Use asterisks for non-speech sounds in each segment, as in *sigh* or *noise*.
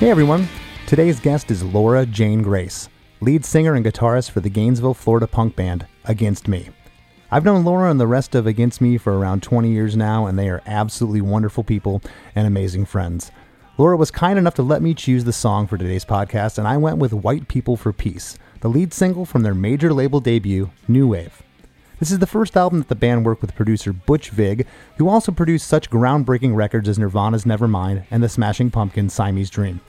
Hey everyone, today's guest is Laura Jane Grace, lead singer and guitarist for the Gainesville, Florida punk band Against Me. I've known Laura and the rest of Against Me for around 20 years now, and they are absolutely wonderful people and amazing friends. Laura was kind enough to let me choose the song for today's podcast, and I went with White People for Peace, the lead single from their major label debut, New Wave. This is the first album that the band worked with producer Butch Vig, who also produced such groundbreaking records as Nirvana's Nevermind and the Smashing Pumpkins' Siamese Dream.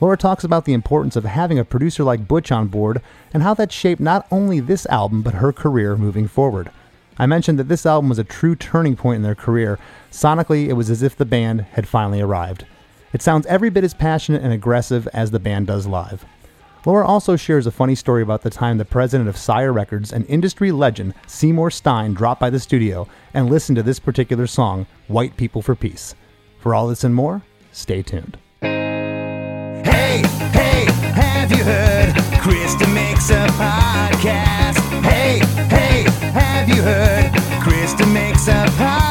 Laura talks about the importance of having a producer like Butch on board and how that shaped not only this album but her career moving forward. I mentioned that this album was a true turning point in their career. Sonically, it was as if the band had finally arrived. It sounds every bit as passionate and aggressive as the band does live. Laura also shares a funny story about the time the president of Sire Records and industry legend Seymour Stein dropped by the studio and listened to this particular song, White People for Peace. For all this and more, stay tuned. Hey, hey, have you heard? Krista makes a podcast. Hey, hey, have you heard? Krista makes a podcast.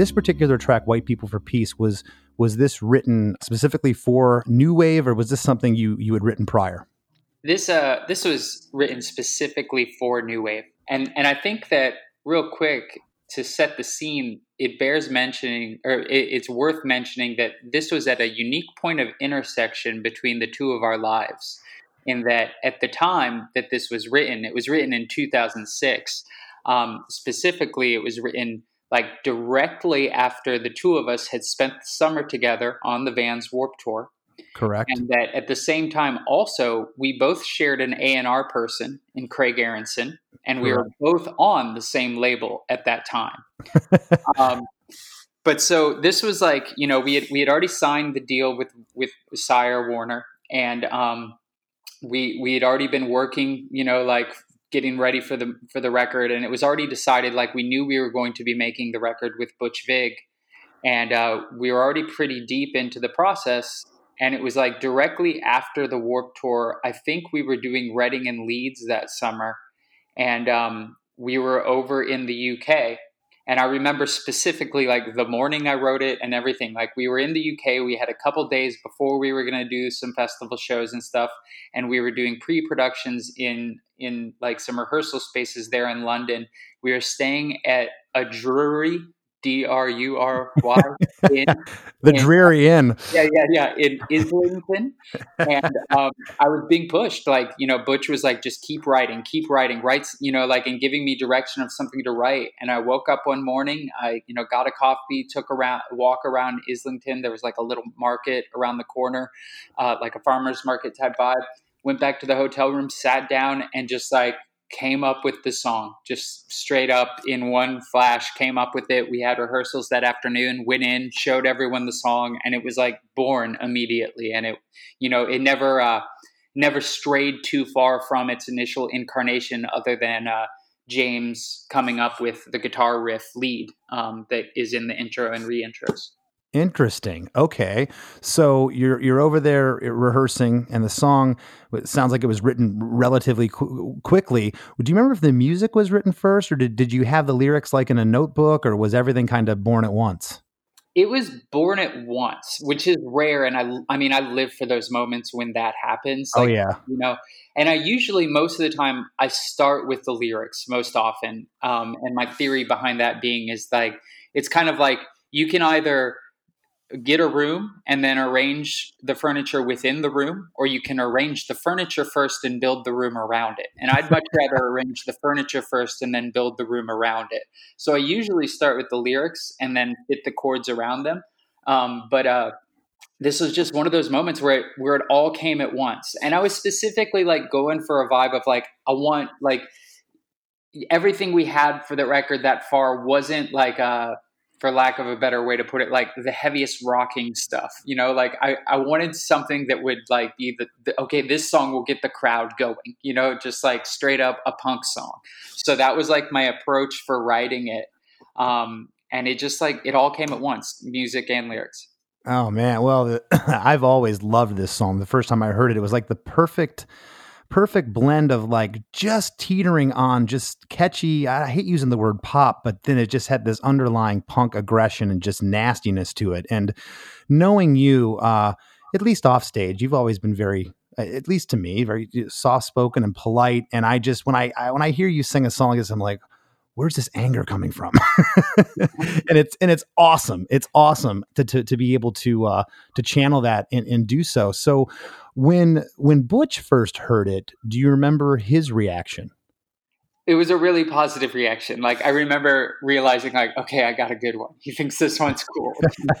This particular track, White People for Peace, was was this written specifically for New Wave or was this something you you had written prior? This uh this was written specifically for New Wave, and and I think that real quick to set the scene, it bears mentioning, or it, it's worth mentioning that this was at a unique point of intersection between the two of our lives. In that, at the time that this was written, it was written in 2006. Um, specifically, it was written like directly after the two of us had spent the summer together on the Vans Warp Tour. Correct. and that at the same time also we both shared an a&r person in craig aaronson and we were both on the same label at that time. *laughs* Um, but so this was like you know we had we had already signed the deal with with sire warner and um, we we had already been working you know like getting ready for the for the record and it was already decided like we knew we were going to be making the record with butch vig and uh, we were already pretty deep into the process and it was like directly after the warp tour i think we were doing reading and leeds that summer and um, we were over in the uk and i remember specifically like the morning i wrote it and everything like we were in the uk we had a couple days before we were going to do some festival shows and stuff and we were doing pre-productions in in like some rehearsal spaces there in london. We were staying at a drury d-r-u-r-y in *laughs* The in- Dreary Inn. yeah, yeah, yeah, in Islington, and um, I was being pushed. Like, you know, Butch was like, "Just keep writing, keep writing, writes," you know, like, and giving me direction of something to write. And I woke up one morning, I, you know, got a coffee, took around walk around Islington. There was like a little market around the corner, uh, like a farmers market type vibe. Went back to the hotel room, sat down, and just like came up with the song just straight up in one flash came up with it. We had rehearsals that afternoon went in showed everyone the song and it was like born immediately. And it you know it never uh never strayed too far from its initial incarnation other than uh james coming up with the guitar riff lead um, that is in the intro and re-intros Interesting. Okay, so you're you're over there rehearsing, and the song sounds like it was written relatively qu- quickly. Do you remember if the music was written first, or did did you have the lyrics like in a notebook, or was everything kind of born at once? it was born at once which is rare and i i mean i live for those moments when that happens oh yeah, you know and i usually most of the time i start with the lyrics most often um, and my theory behind that being is like it's kind of like you can either get a room and then arrange the furniture within the room, or you can arrange the furniture first and build the room around it. And I'd much rather *laughs* arrange the furniture first and then build the room around it. So I usually start with the lyrics and then fit the chords around them. Um, but uh, this was just one of those moments where it, where it all came at once, and I was specifically like going for a vibe of like I want like everything we had for the record that far wasn't like uh for lack of a better way to put it, like the heaviest rocking stuff. You know, like I, I wanted something that would like be the, the, okay, this song will get the crowd going, you know, just like straight up a punk song. So that was like my approach for writing it. Um, and it just like it all came at once, music and lyrics. Oh man, well, *coughs* I've always loved this song. The first time I heard it, it was like the perfect perfect blend of like just teetering on just catchy i hate using the word pop but then it just had this underlying punk aggression and just nastiness to it. And knowing you uh at least off stage you've always been very at least to me very soft spoken and polite. And i just when I, I when i hear you sing a song like i'm like where's this anger coming from? *laughs* And it's and it's awesome. It's awesome to to, to be able to uh to channel that and, and do so. So when when Butch first heard it, do you remember his reaction? It was a really positive reaction. Like I remember realizing, like, okay, I got a good one. He thinks this one's cool. *laughs*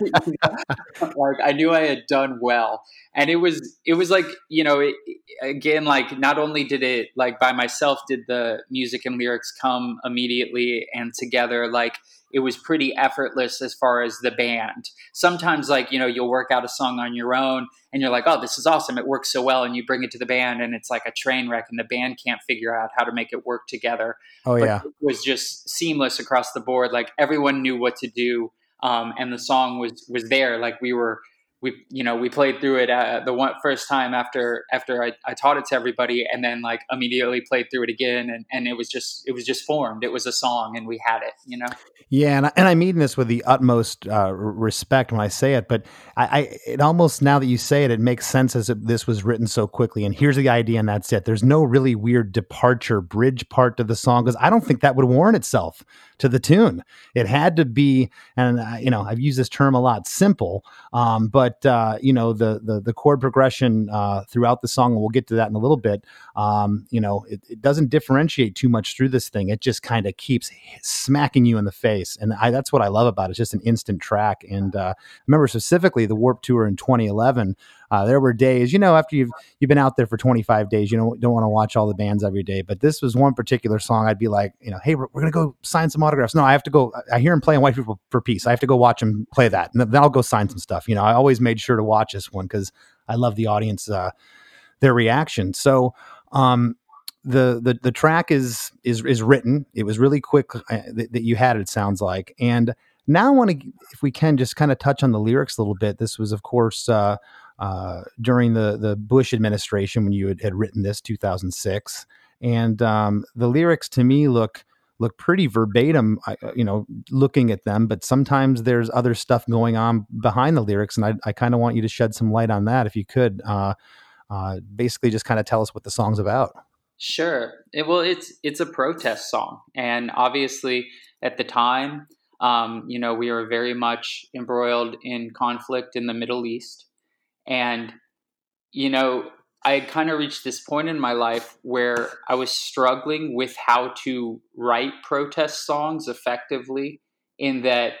like I knew I had done well, and it was it was like you know, it, again, like not only did it like by myself, did the music and lyrics come immediately and together, like it was pretty effortless as far as the band. Sometimes, like, you know, you'll work out a song on your own and you're like, oh, this is awesome. It works so well. And you bring it to the band and it's like a train wreck and the band can't figure out how to make it work together. Oh, but yeah. It was just seamless across the board. Like, everyone knew what to do. Um, and the song was was there. Like we were we you know we played through it uh, the one first time after after I, I taught it to everybody and then like immediately played through it again and, and it was just it was just formed. It was a song and we had it you know? Yeah and I, and I mean this with the utmost uh, respect when I say it but I, I, it almost now that you say it it makes sense as if this was written so quickly and here's the idea and that's it. There's no really weird departure bridge part to the song because I don't think that would warrant itself to the tune it had to be and uh, you know I've used this term a lot simple um, but but uh, you know the, the the chord progression uh, throughout the song, and we'll get to that in a little bit. Um, you know, it, it, doesn't differentiate too much through this thing. It just kind of keeps smacking you in the face, and I, that's what I love about it. It's just an instant track. And uh, I remember specifically the Warp Tour in 2011. Uh, there were days, you know, after you've you've been out there for 25 days, you know, don't want to watch all the bands every day. But this was one particular song. I'd be like, you know, hey, we're, we're gonna go sign some autographs. No, I have to go. I hear him playing White People for Peace. I have to go watch him play that, and then I'll go sign some stuff. You know, I always made sure to watch this one because I love the audience, uh, their reaction. So. Um, the, the the track is is is written. It was really quick uh, that, that you had it. Sounds like, and now I want to, if we can, just kind of touch on the lyrics a little bit. This was, of course, uh, uh, during the the Bush administration when you had, had written this 2006, and um, the lyrics to me look look pretty verbatim. Uh, you know, looking at them, but sometimes there's other stuff going on behind the lyrics, and I, I kind of want you to shed some light on that if you could. Uh, uh, basically, just kind of tell us what the song's about. Sure. It, well, it's it's a protest song, and obviously at the time, um, you know, we were very much embroiled in conflict in the Middle East. And, you know, I had kind of reached this point in my life where I was struggling with how to write protest songs effectively in that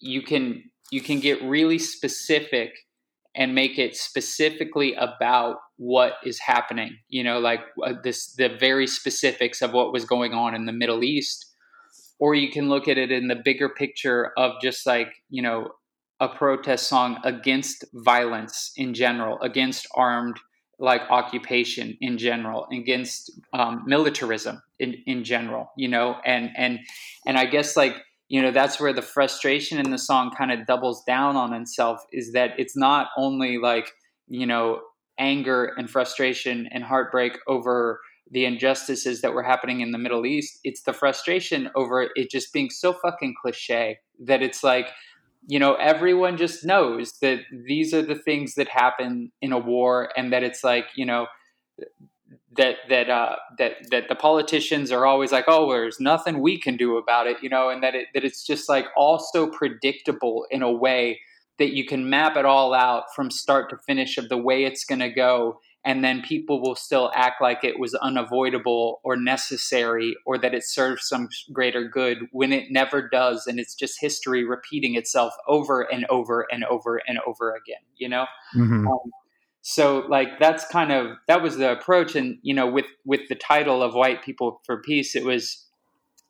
you can you can get really specific and make it specifically about what is happening you know like uh, this the very specifics of what was going on in the middle east. Or you can look at it in the bigger picture of just like you know a protest song against violence in general, against armed like occupation in general, against um, militarism in, in general, you know, and and and I guess like you know that's where the frustration in the song kind of doubles down on itself is that it's not only like you know anger and frustration and heartbreak over the injustices that were happening in the Middle East. It's the frustration over it just being so fucking cliche that it's like you know everyone just knows that these are the things that happen in a war and that it's like you know that that uh, that that the politicians are always like, oh, there's nothing we can do about it, you know, and that it that it's just like all so predictable in a way that you can map it all out from start to finish of the way it's going to go and then people will still act like it was unavoidable or necessary or that it serves some greater good when it never does and it's just history repeating itself over and over and over and over again you know mm-hmm. um, so like that's kind of that was the approach and you know with with the title of white people for peace it was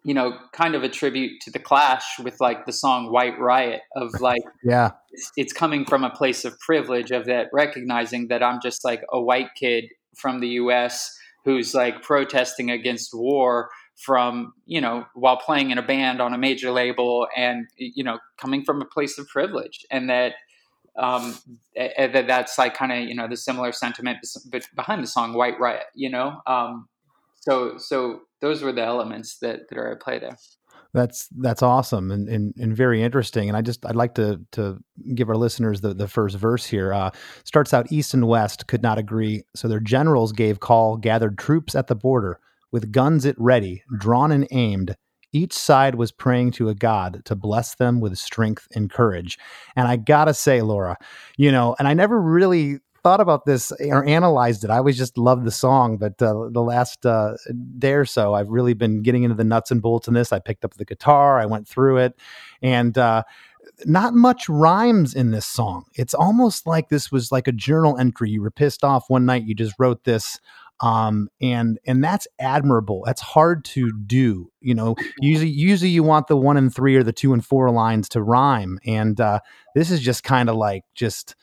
you know, kind of a tribute to the Clash with like the song "White Riot" of like, yeah, it's, it's, coming from a place of privilege of that recognizing that I'm just like a white kid from the U.S. who's like protesting against war from you know while playing in a band on a major label and you know coming from a place of privilege and that um that that's like kind of you know the similar sentiment behind the song white riot you know um so so those were the elements that that are at play there. That's that's awesome and, and, and very interesting. And I just I'd like to to give our listeners the, the first verse here. Uh, starts out east and west could not agree, so their generals gave call, gathered troops at the border with guns at ready, drawn and aimed. Each side was praying to a god to bless them with strength and courage. And I gotta say, Laura, you know, and I never really thought about this or analyzed it. I always just loved the song, but uh, the last uh, day or so, I've really been getting into the nuts and bolts in this. I picked up the guitar, I went through it, and uh, not much rhymes in this song. It's almost like this was like a journal entry. You were pissed off one night, you just wrote this. Um, and and that's admirable. That's hard to do. You know, *laughs* usually usually you want the one and three or the two and four lines to rhyme, and uh, this is just kind of like just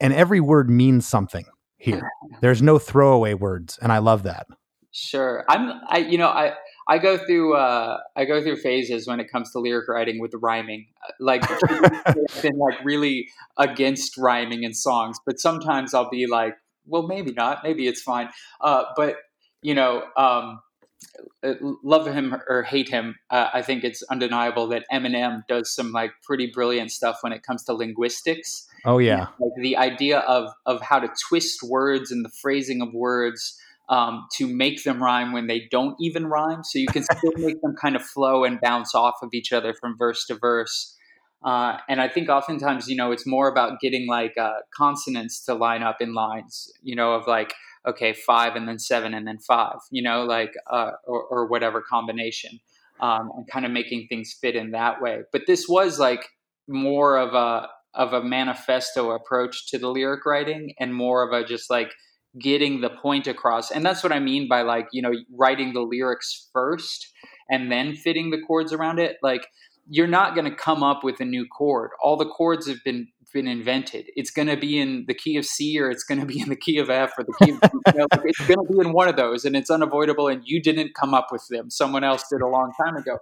and every word means something here. *laughs* There's no throwaway words, and I love that. Sure, I'm. I you know I I go through uh, I go through phases when it comes to lyric writing with rhyming. Like *laughs* I've been like really against rhyming in songs, but sometimes I'll be like, well, maybe not, maybe it's fine. Uh, but you know, um, uh, love him or hate him, uh, I think it's undeniable that Eminem does some like pretty brilliant stuff when it comes to linguistics. Oh yeah, like the idea of of how to twist words and the phrasing of words um, to make them rhyme when they don't even rhyme, so you can *laughs* still make them kind of flow and bounce off of each other from verse to verse. Uh, and I think oftentimes, you know, it's more about getting like uh, consonants to line up in lines, you know, of like okay, five and then seven and then five, you know, like, uh, or, or, whatever combination, um, and kind of making things fit in that way. But this was like more of a, of a manifesto approach to the lyric writing and more of a just like getting the point across. And that's what I mean by like, you know, writing the lyrics first and then fitting the chords around it. Like, you're not going to come up with a new chord. All the chords have been been invented. It's going to be in the key of C or it's going to be in the key of F or the key of you know, it's going to be in one of those and it's unavoidable and you didn't come up with them. Someone else did a long time ago.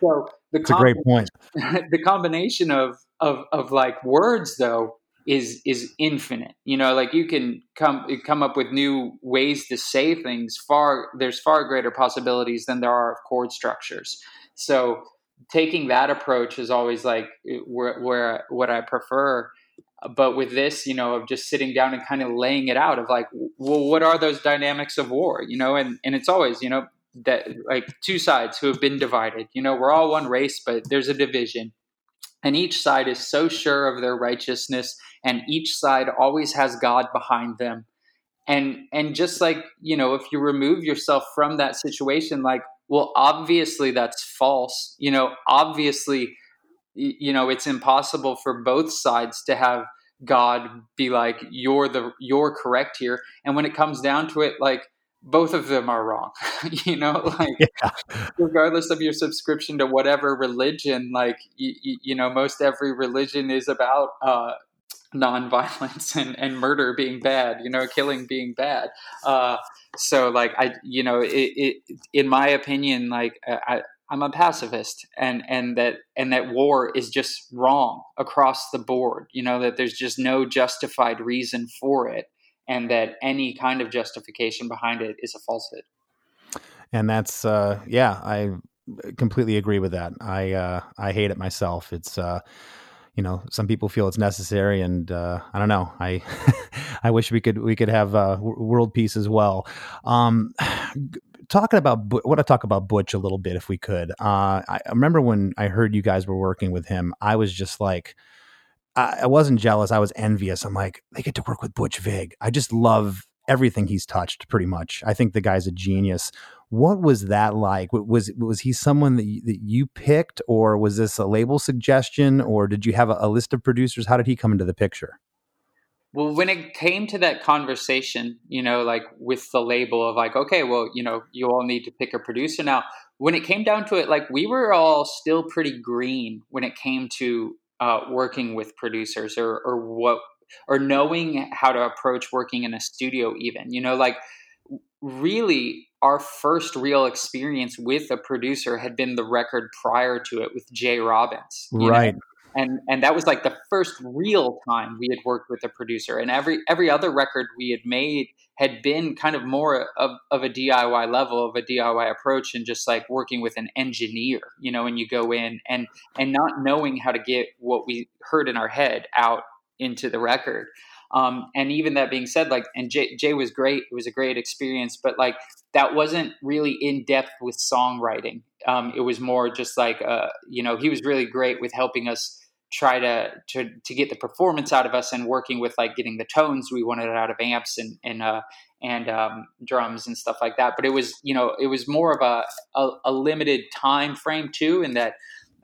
So the a great point. *laughs* the combination of, of of like words though is is infinite. You know, like you can come come up with new ways to say things far there's far greater possibilities than there are of chord structures. So taking that approach is always like eh, where, where what I prefer. But with this, you know, of just sitting down and kind of laying it out of like, well, what are those dynamics of war, you know, and and it's always, you know, that like two sides who have been divided. You know, we're all one race, but there's a division. And each side is so sure of their righteousness, and each side always has God behind them. And and just like, you know, if you remove yourself from that situation, like well obviously that's false. You know obviously you know it's impossible for both sides to have god be like you're the you're correct here. And when it comes down to it like both of them are wrong. *laughs* You know like yeah. regardless of your subscription to whatever religion like you, you know most every religion is about uh nonviolence and, and murder being bad, you know, killing being bad. Uh, so like I, you know, it, it, in my opinion, like I, I'm a pacifist and, and that, and that war is just wrong across the board, you know, that there's just no justified reason for it. And that any kind of justification behind it is a falsehood. And that's, uh, yeah, I completely agree with that. I, uh, I hate it myself. It's, uh, you know some people feel it's necessary and uh, i don't know i *laughs* i wish we could we could have uh, world peace as well um, talking about I talk about Butch a little bit if we could. Uh, I remember when I heard you guys were working with him, I was just like, I, I wasn't jealous. I was envious. I'm like, they get to work with Butch Vig. I just love everything he's touched pretty much. I think the guy's a genius. What was that like? Was was he someone that you, that you picked, or was this a label suggestion, or did you have a, a list of producers? How did he come into the picture? Well, when it came to that conversation, you know, like with the label of like, okay, well, you know, you all need to pick a producer now. When it came down to it, like we were all still pretty green when it came to uh, working with producers or or what or knowing how to approach working in a studio even you know like really our first real experience with a producer had been the record prior to it with Jay Robbins right know? and and that was like the first real time we had worked with a producer. And every every other record we had made had been kind of more of, of a diy level of a diy approach and just like working with an engineer you know and you go in and and not knowing how to get what we heard in our head out into the record um, and even that being said like and jay, jay was great. It was a great experience but like that wasn't really in depth with songwriting. Um, it was more just like uh, you know he was really great with helping us try to, to to get the performance out of us and working with like getting the tones we wanted out of amps and and uh, and um, drums and stuff like that. But it was you know it was more of a a, a limited time frame too, in that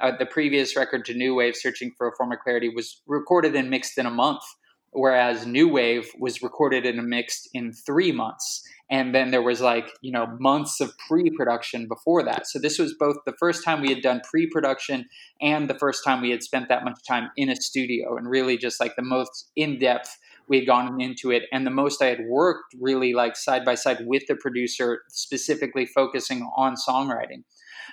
uh, the previous record to New Wave, Searching for a Form of Clarity, was recorded and mixed in a month, whereas New Wave was recorded and mixed in three months and then there was like you know months of pre-production before that. So this was both the first time we had done pre-production and the first time we had spent that much time in a studio and really just like the most in-depth we had gone into it and the most i had worked really like side by side with the producer specifically focusing on songwriting.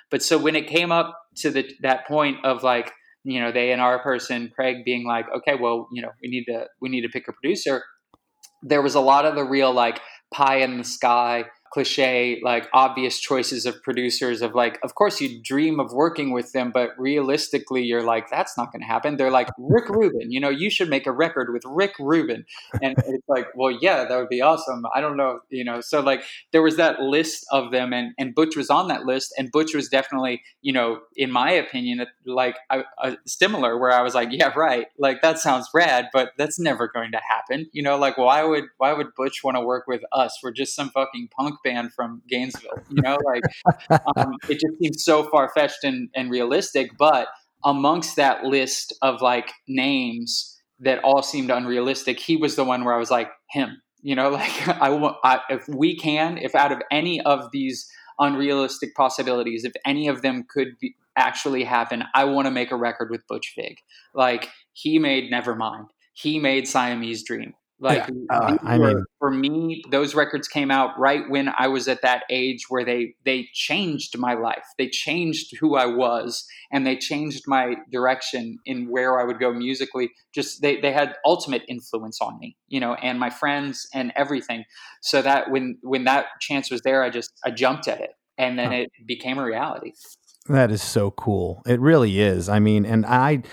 But so when it came up to the that point of like you know they a&r person craig being like okay well you know we need to we need to pick a producer. There was a lot of the real like pie in the sky cliche like obvious choices of producers of like of course you dream of working with them but realistically you're like that's not going to happen. They're like rick rubin you know you should make a record with rick rubin. And it's like well yeah that would be awesome. I don't know you know? So like there was that list of them and and butch was on that list and butch was definitely you know in my opinion like a, a uh, similar where i was like yeah right like that sounds rad but that's never going to happen. You know like why would why would butch want to work with us? We're just some fucking punk band from Gainesville. You know, like um, *laughs* it just seems so far fetched and, and realistic. But amongst that list of like names that all seemed unrealistic, he was the one where I was like, him. You know, *laughs* like I want if we can, if out of any of these unrealistic possibilities, if any of them could be, actually happen, I want to make a record with Butch Vig. Like he made Nevermind. He made Siamese Dream. Like yeah. uh, I mean, for me, those records came out right when I was at that age where they they changed my life. They changed who I was, and they changed my direction in where I would go musically. Just they they had ultimate influence on me, you know, and my friends and everything. So that when when that chance was there, I just I jumped at it, and then it became a reality. That is so cool. It really is. I mean, and I.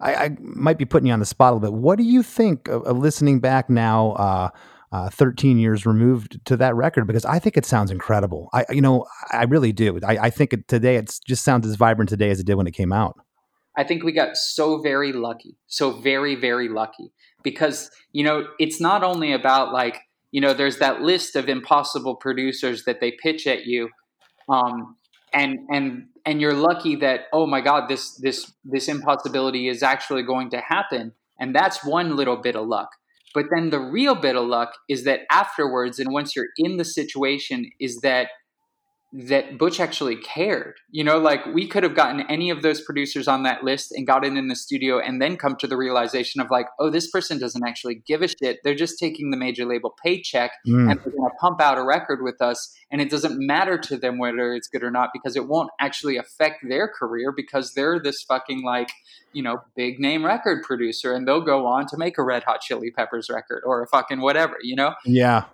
I, I, might be putting you on the spot a little bit. What do you think of, of listening back now, uh, uh, 13 years removed to that record? Because I think it sounds incredible. I, you know, I really do. I, I think it, today it just sounds as vibrant today as it did when it came out. I think we got so very lucky, so very very lucky because you know it's not only about like you know there's that list of impossible producers that they pitch at you, um, and and and you're lucky that oh my god this this this impossibility is actually going to happen. And that's one little bit of luck. But then the real bit of luck is that afterwards and once you're in the situation is that that Butch actually cared. You know, like we could have gotten any of those producers on that list and gotten in the studio and then come to the realization of like, oh, this person doesn't actually give a shit. They're just taking the major label paycheck mm. and they're going to pump out a record with us. And it doesn't matter to them whether it's good or not because it won't actually affect their career because they're this fucking like, you know, big name record producer and they'll go on to make a Red Hot Chili Peppers record or a fucking whatever, you know? Yeah.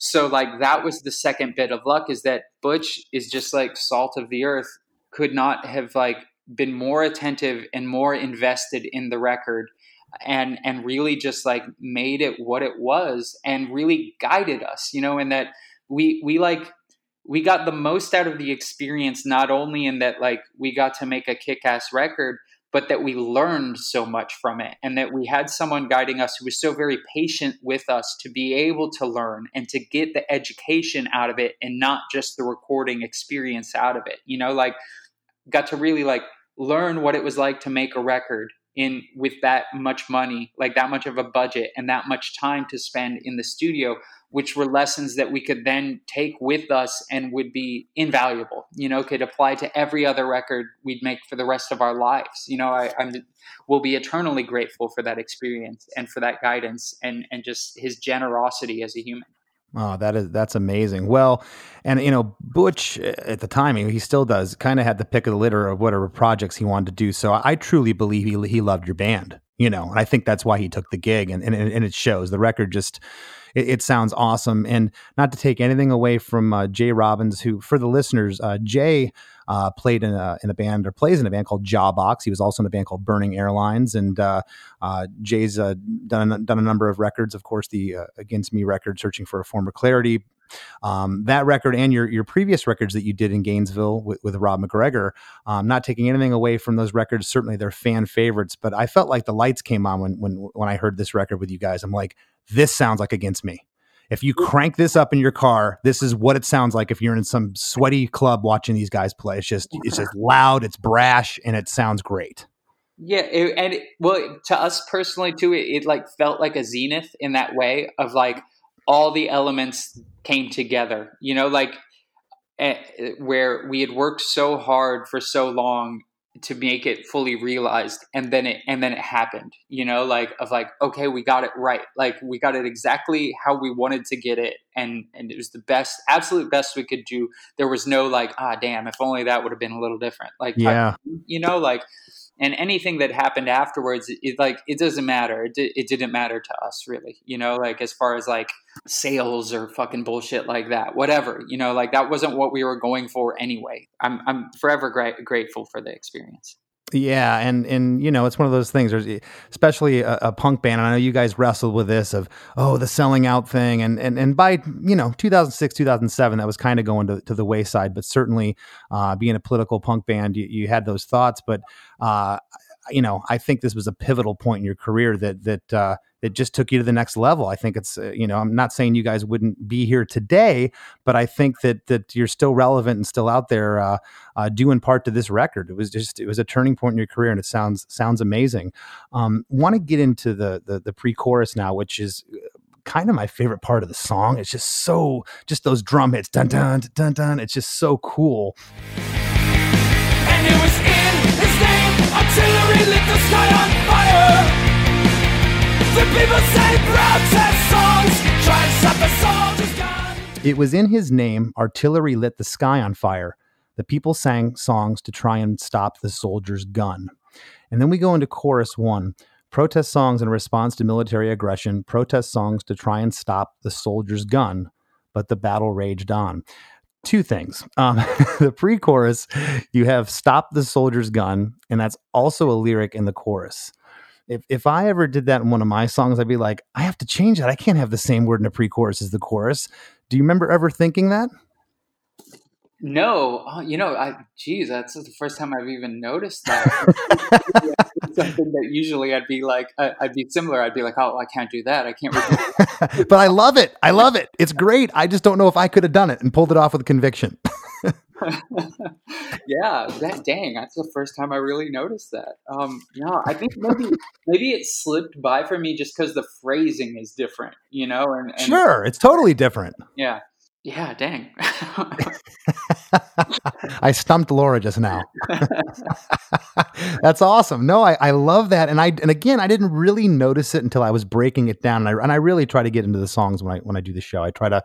So like that was the second bit of luck is that Butch is just like salt of the earth could not have like been more attentive and more invested in the record and and really just like made it what it was and really guided us you know and that we we like we got the most out of the experience not only in that like we got to make a kick-ass record but that we learned so much from it and that we had someone guiding us who was so very patient with us to be able to learn and to get the education out of it and not just the recording experience out of it. You know, like got to really like learn what it was like to make a record in with that much money, like that much of a budget and that much time to spend in the studio which were lessons that we could then take with us and would be invaluable you know could apply to every other record we'd make for the rest of our lives. You know I, I'm will be eternally grateful for that experience and for that guidance and and just his generosity as a human Oh, that is that's amazing. Well, and you know, Butch at the time, he still does, kind of had the pick of the litter of whatever projects he wanted to do. So I truly believe he he loved your band, you know, and I think that's why he took the gig, and and, and it shows. The record just it, it, sounds awesome. And not to take anything away from uh, Jay Robbins, who, for the listeners, uh, Jay uh, played in a, in a band or plays in a band called Jawbox. He was also in a band called Burning Airlines. And uh, uh, Jay's uh, done, done a number of records, of course, the Against Me record, Searching for a Form of Clarity, um, that record and your your previous records that you did in Gainesville with, with Rob McGregor. Um, not taking anything away from those records, certainly they're fan favorites. But I felt like the lights came on when when when I heard this record with you guys. I'm like, this sounds like Against Me. If you crank this up in your car, this is what it sounds like if you're in some sweaty club watching these guys play. It's just it's just loud, it's brash, and it sounds great. Yeah, it, and it, well, to us personally too, it, it like felt like a zenith in that way of like all the elements came together. You know, like uh, where we had worked so hard for so long to make it fully realized and then it and then it happened you know like of like okay we got it right. Like we got it exactly how we wanted to get it and and it was the best absolute best we could do. There was no like ah damn if only that would have been a little different. Like yeah. you know like and anything that happened afterwards it, like it doesn't matter. It, it didn't matter to us really you know like as far as like sales or fucking bullshit like that whatever you know like that wasn't what we were going for anyway. I'm i'm forever gra- grateful for the experience yeah, and and you know it's one of those things. There's especially a, a, punk band. And I know you guys wrestled with this of oh the selling out thing, and and and by you know 2006 2007 that was kind of going to, to the wayside. But certainly uh, being a political punk band, you, you had those thoughts. But uh, you know I think this was a pivotal point in your career that that uh, it just took you to the next level. I think it's uh, you know I'm not saying you guys wouldn't be here today, but I think that that you're still relevant and still out there, uh, uh, due in part to this record. It was just it was a turning point in your career, and it sounds sounds amazing. Um, Want to get into the the, the pre-chorus now, which is uh, kind of my favorite part of the song. It's just so just those drum hits, dun dun dun dun. It's just so cool. Artillery lit the sky on fire. It was in his name, artillery lit the sky on fire. The people sang songs to try and stop the soldier's gun. And then we go into chorus one protest songs in response to military aggression, protest songs to try and stop the soldier's gun. But the battle raged on. Two things. Um, *laughs* the pre chorus, you have stop the soldier's gun, and that's also a lyric in the chorus if if I ever did that in one of my songs, I'd be like, I have to change that. I can't have the same word in a pre-chorus as the chorus. Do you remember ever thinking that? No, oh, you know, I geez, that's the first time I've even noticed that. *laughs* Something that usually I'd be like, I'd be similar. I'd be like, oh, I can't do that. I can't. *laughs* but I love it. I love it. It's great. I just don't know if I could have done it and pulled it off with conviction. *laughs* yeah, that dang, that's the first time I really noticed that. Um, yeah, I think maybe maybe it slipped by for me just because the phrasing is different, you know. And, and sure, it's totally different. Yeah, yeah, dang. *laughs* I stumped Laura just now. *laughs* That's awesome. No, I, I love that. And I and again, I didn't really notice it until I was breaking it down. And I, and I really try to get into the songs when I when I do the show. I try to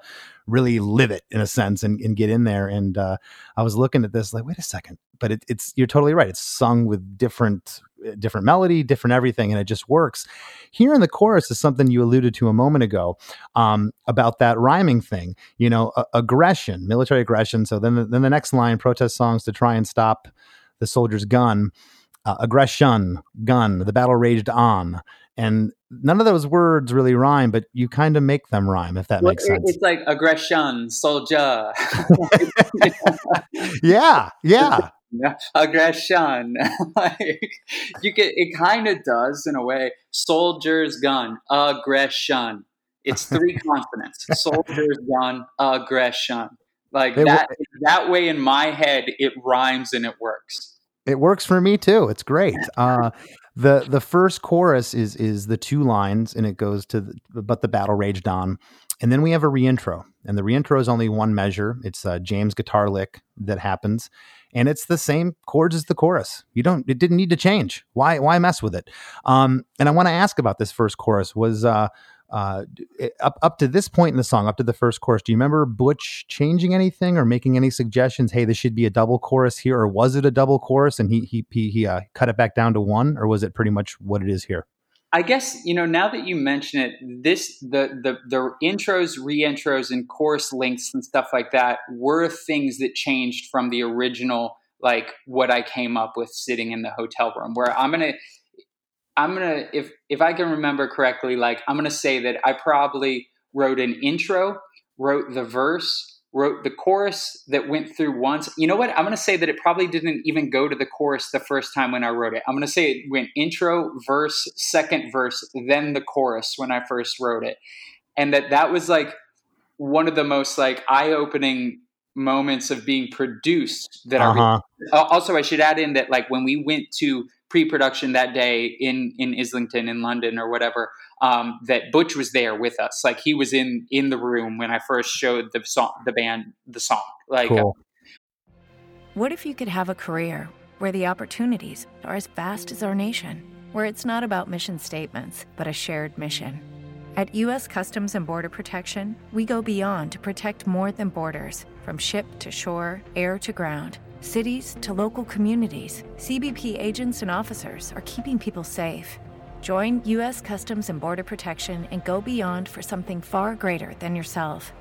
really live it in a sense and, and get in there. And uh, I was looking at this like, wait a second, but it, it's you're totally right. It's sung with different different melody, different everything, and it just works. Here in the chorus is something you alluded to a moment ago um, about that rhyming thing. You know, uh, aggression, military aggression. So then, the, then the next line: protest songs to try and stop the soldier's gun. Uh, aggression, gun. The battle raged on, and none of those words really rhyme, but you kind of make them rhyme, if that well, makes sense. It's like aggression, soldier. *laughs* *laughs* yeah, yeah *laughs* aggression. *laughs* like you get it kind of does in a way. Soldier's gun, aggression. It's *laughs* three consonants. Soldier's gun, aggression. Like that that way in my head it rhymes and it works. It works for me too. It's great. Uh, the the first chorus is is the two lines and it goes to the, but the battle raged on and then we have a reintro and the reintro is only one measure it's a james guitar lick that happens and it's the same chords as the chorus you don't it didn't need to change why why mess with it um and i want to ask about this first chorus was uh uh, up up to this point in the song, up to the first chorus, do you remember Butch changing anything or making any suggestions? Hey, this should be a double chorus here, or was it a double chorus and he he he, he uh, cut it back down to one, or was it pretty much what it is here? I guess you know now that you mention it, this the the the intros, reintros, and chorus links and stuff like that were things that changed from the original, like what I came up with sitting in the hotel room. Where I'm gonna, I'm gonna if if I can remember correctly, like I'm gonna say that I probably wrote an intro, wrote the verse, wrote the chorus that went through once. You know what? I'm going to say that it probably didn't even go to the chorus the first time when I wrote it. I'm going to say it went intro, verse, second verse, then the chorus when I first wrote it. And that that was like one of the most like eye-opening moments of being produced that uh-huh. I also I should add in that like when we went to pre-production that day in in Islington in London or whatever um, that Butch was there with us. Like he was in in the room when I first showed the song, the band, the song. Like, cool. uh, what if you could have a career where the opportunities are as vast as our nation, where it's not about mission statements but a shared mission? At U.S. Customs and Border Protection, we go beyond to protect more than borders, from ship to shore, air to ground cities to local communities, CBP agents and officers are keeping people safe. Join U.S. Customs and Border Protection and go beyond for something far greater than yourself.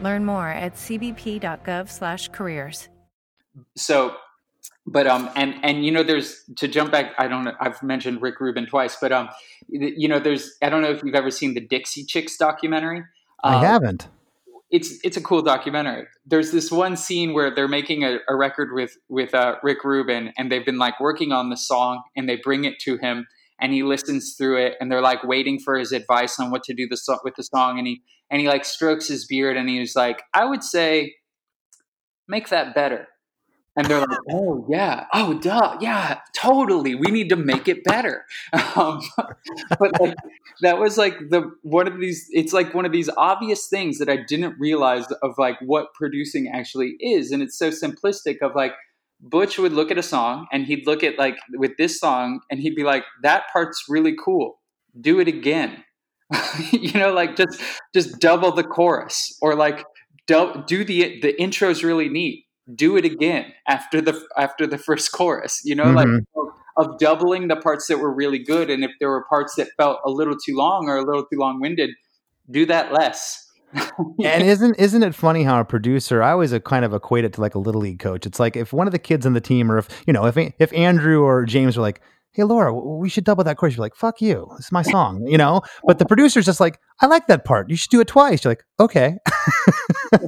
Learn more at cbp.gov/careers. So, but um, and and you know, there's to jump back. I don't know. I've mentioned Rick Rubin twice, but um, you know, there's I don't know if you've ever seen the Dixie Chicks documentary. I um, haven't it's it's a cool documentary. There's this one scene where they're making a, a record with with uh, Rick Rubin, and they've been like working on the song, and they bring it to him, and he listens through it, and they're like waiting for his advice on what to do the so- with the song, and he and he like strokes his beard, and he's like, I would say, make that better. And they're like, oh, yeah. Oh, duh. Yeah, totally. We need to make it better. *laughs* Um, but like, that was like the one of these, it's like one of these obvious things that I didn't realize of like what producing actually is. And it's so simplistic of like, Butch would look at a song and he'd look at like with this song and he'd be like, that part's really cool. Do it again. *laughs* you know, like just just double the chorus or like do, the the intro's really neat do it again after the after the first chorus you know mm-hmm. like of doubling the parts that were really good and if there were parts that felt a little too long or a little too long-winded do that less *laughs* and isn't isn't it funny how a producer I always kind of equate it to like a little league coach. It's like if one of the kids on the team, or if you know, if if Andrew or James are like, hey Laura, we should double that chorus. You're like, fuck you, it's my song, you know. But the producer's just like, I like that part. You should do it twice. You're like, okay. *laughs*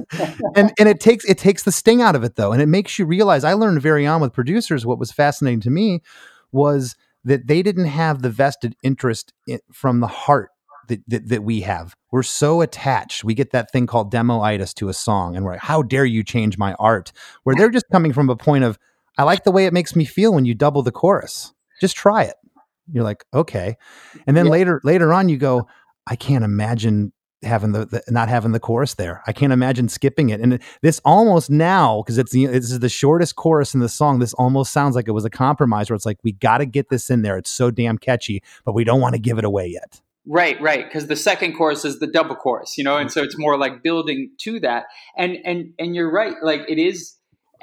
and and it takes it takes the sting out of it though, and it makes you realize. I learned very on with producers. What was fascinating to me was that they didn't have the vested interest in, from the heart that, that, that, we have. We're so attached. We get that thing called demoitis to a song, and we're like, how dare you change my art? Where they're just coming from a point of, I like the way it makes me feel when you double the chorus. Just try it. You're like, okay. And then yeah. later later on you go, I can't imagine having the, the, not having the chorus there. I can't imagine skipping it. And this almost now because it's the this is the shortest chorus in the song. This almost sounds like it was a compromise where it's like we got to get this in there. It's so damn catchy, but we don't want to give it away yet. Right, right, because the second chorus is the double chorus, you know, and mm-hmm. so it's more like building to that. And and and you're right, like it is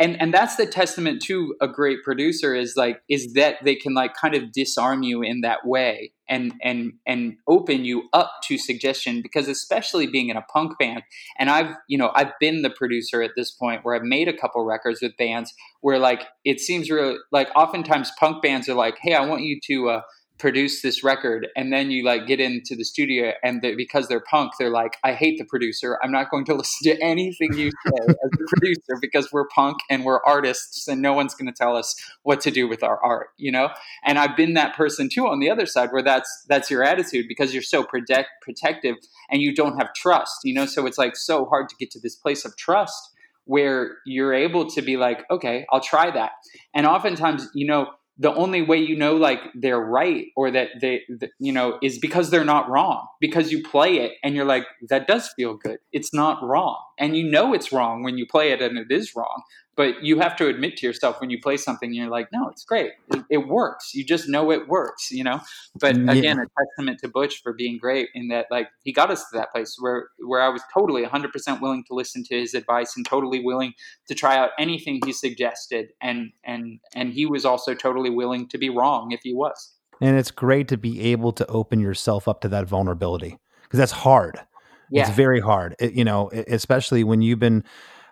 and and that's the testament to a great producer is like is that they can like kind of disarm you in that way and and and open you up to suggestion because especially being in a punk band and I've you know I've been the producer at this point where I've made a couple records with bands where like it seems real like oftentimes punk bands are like hey I want you to uh, produce this record and then you like get into the studio and they, because they're punk they're like i hate the producer. I'm not going to *laughs* listen to anything you say as a producer because we're punk and we're artists and no one's going to tell us what to do with our art you know? And i've been that person too on the other side where that's that's your attitude because you're so protect, protective and you don't have trust you know? So it's like so hard to get to this place of trust where you're able to be like okay i'll try that. And oftentimes you know the only way you know like they're right or that they you know is because they're not wrong. Because you play it and you're like that does feel good. It's not wrong. And you know it's wrong when you play it and it is wrong but you have to admit to yourself when you play something you're like no it's great. It, it works. You just know it works you know? But mm, again yeah. a testament to butch for being great in that like he got us to that place where where i was totally 100% willing to listen to his advice and totally willing to try out anything he suggested and and and he was also totally willing to be wrong if he was. And it's great to be able to open yourself up to that vulnerability because that's hard. Yeah. it's very hard. It, you know especially when you've been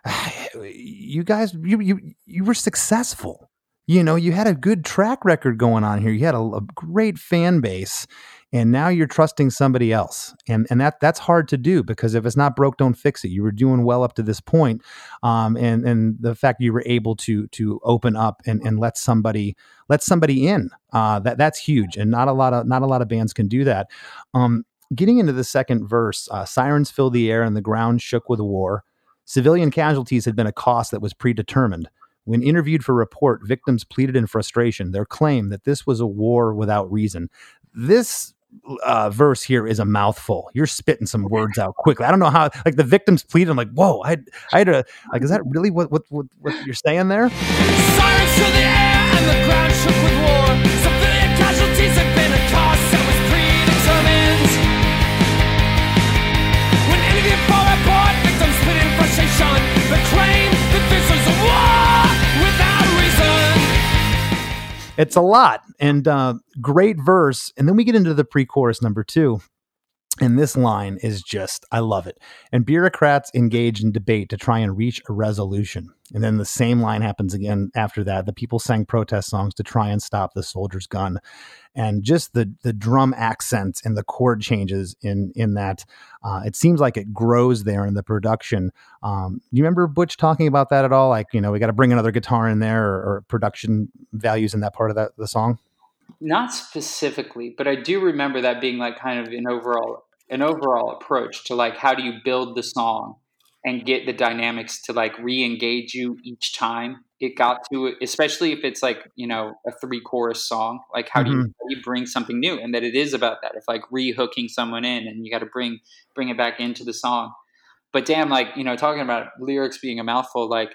*sighs* you guys, you you you were successful. You know, you had a good track record going on here. You had a, a great fan base, and now you're trusting somebody else, and and that that's hard to do because if it's not broke, don't fix it. You were doing well up to this point, um, and and the fact you were able to to open up and and let somebody let somebody in, uh, that that's huge, and not a lot of not a lot of bands can do that. Um, getting into the second verse, uh, sirens filled the air and the ground shook with war. Civilian casualties had been a cost that was predetermined. When interviewed for report, victims pleaded in frustration their claim that this was a war without reason. This uh, verse here is a mouthful. You're spitting some words out quickly. I don't know how. Like the victims pleaded. I'm like, whoa! I, I had to. Like, is that really what what what, what you're saying there? It's a lot and uh, great verse. And then we get into the pre-chorus number two. And this line is just, I love it. And bureaucrats engage in debate to try and reach a resolution. And then the same line happens again after that. The people sang protest songs to try and stop the soldier's gun. And just the the drum accents and the chord changes in in that, uh, it seems like it grows there in the production. Um, do you remember Butch talking about that at all? Like, you know, we got to bring another guitar in there, or, or production values in that part of that the song. Not specifically, but I do remember that being like kind of an overall an overall approach to like how do you build the song and get the dynamics to like re-engage you each time it got to especially if it's like you know a three chorus song? Like how, mm-hmm. do you, do you bring something new? And that it is about that if like re-hooking someone in and you got to bring bring it back into the song. But damn like you know talking about lyrics being a mouthful like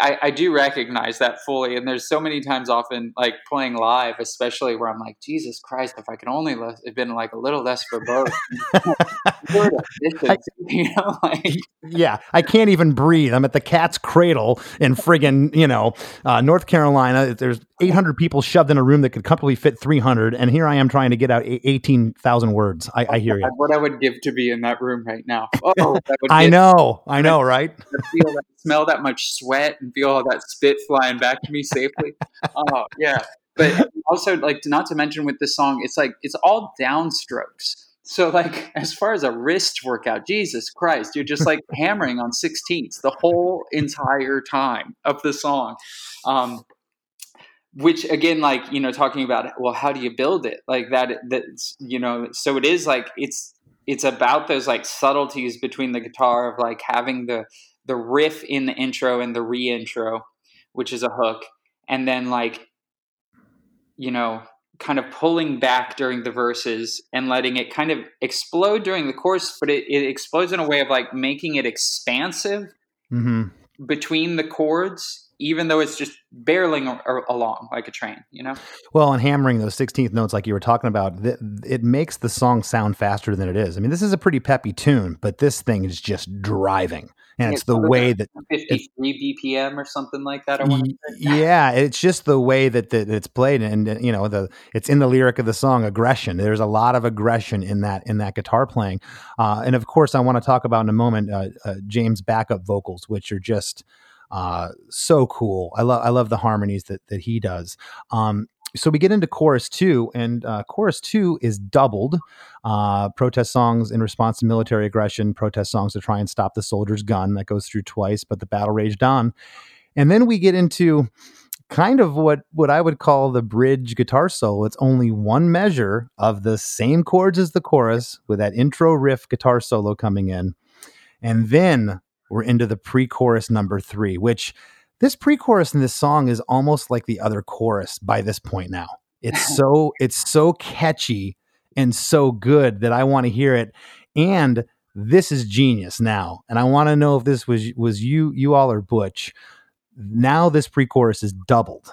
I, I, do recognize that fully. And there's so many times often like playing live, especially where I'm like, Jesus Christ, if I could only less, have been like a little less verbose. *laughs* I, you know, *laughs* like, yeah, I can't even breathe. I'm at the cat's cradle in friggin', you know, uh, North Carolina. There's 800 people shoved in a room that could comfortably fit 300. And here I am trying to get out 18,000 words. I, I hear you. What I would give to be in that room right now. Oh, *laughs* I know. I know, right? I feel that, smell that much sweat and feel all that spit flying back to me safely. *laughs* Oh, yeah. But also, like, not to mention with this song, it's like, it's all downstrokes. So, like, as far as a wrist workout, Jesus Christ, you're just like *laughs* hammering on 16ths the whole entire time of the song. Um, which again like you know talking about well how do you build it like that that's you know so it is like it's it's about those like subtleties between the guitar of like having the the riff in the intro and the re-intro, which is a hook, and then like you know kind of pulling back during the verses and letting it kind of explode during the chorus, but it, it explodes in a way of like making it expansive mm-hmm. between the chords even though it's just barreling along like a train, you know? Well, and hammering those 16th notes, like you were talking about, it makes the song sound faster than it is. I mean, this is a pretty peppy tune, but this thing is just driving. And it's, it's the way that 53 BPM or something like that. yeah, it's just the way that, that it's played, and you know, the it's in the lyric of the song, aggression. There's a lot of aggression in that in that guitar playing, uh, and of course, I want to talk about in a moment uh, uh, James' backup vocals, which are just uh, so cool. I love I love the harmonies that that he does. Um, so we get into chorus two, and uh, chorus two is doubled uh, protest songs in response to military aggression, protest songs to try and stop the soldier's gun. That goes through twice, but the battle raged on. And then we get into kind of what what I would call the bridge guitar solo. It's only one measure of the same chords as the chorus with that intro riff guitar solo coming in. And then we're into the pre-chorus number 3, which this pre-chorus in this song is almost like the other chorus by this point now. It's *laughs* so it's so catchy and so good that I want to hear it and this is genius now. And I want to know if this was was you you all or Butch now this pre-chorus is doubled.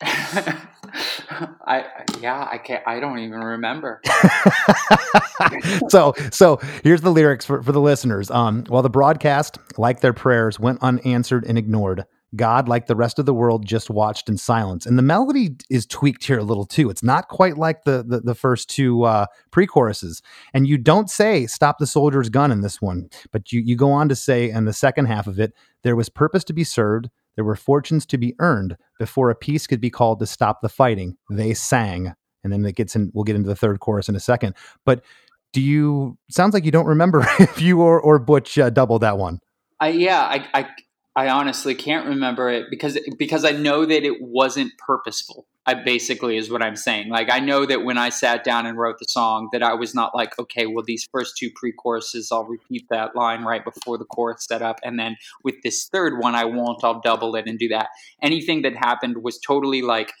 *laughs* *laughs* I yeah, I can't I don't even remember. *laughs* so so here's the lyrics for, for the listeners. Um while the broadcast, like their prayers, went unanswered and ignored, God, like the rest of the world, just watched in silence. And the melody is tweaked here a little too. It's not quite like the the, the first two uh, pre-choruses. And you don't say "Stop the soldier's gun" in this one, but you you go on to say in the second half of it, there was purpose to be served. There were fortunes to be earned before a peace could be called to stop the fighting. They sang, and then it gets in. We'll get into the third chorus in a second. But do you? Sounds like you don't remember *laughs* if you or or Butch uh, doubled that one. I yeah, I, I I honestly can't remember it because because I know that it wasn't purposeful. I basically is what I'm saying. Like I know that when I sat down and wrote the song that I was not like, okay, well these first two pre-choruses I'll repeat that line right before the chorus set up and then with this third one I won't, I'll double it and do that. Anything that happened was totally like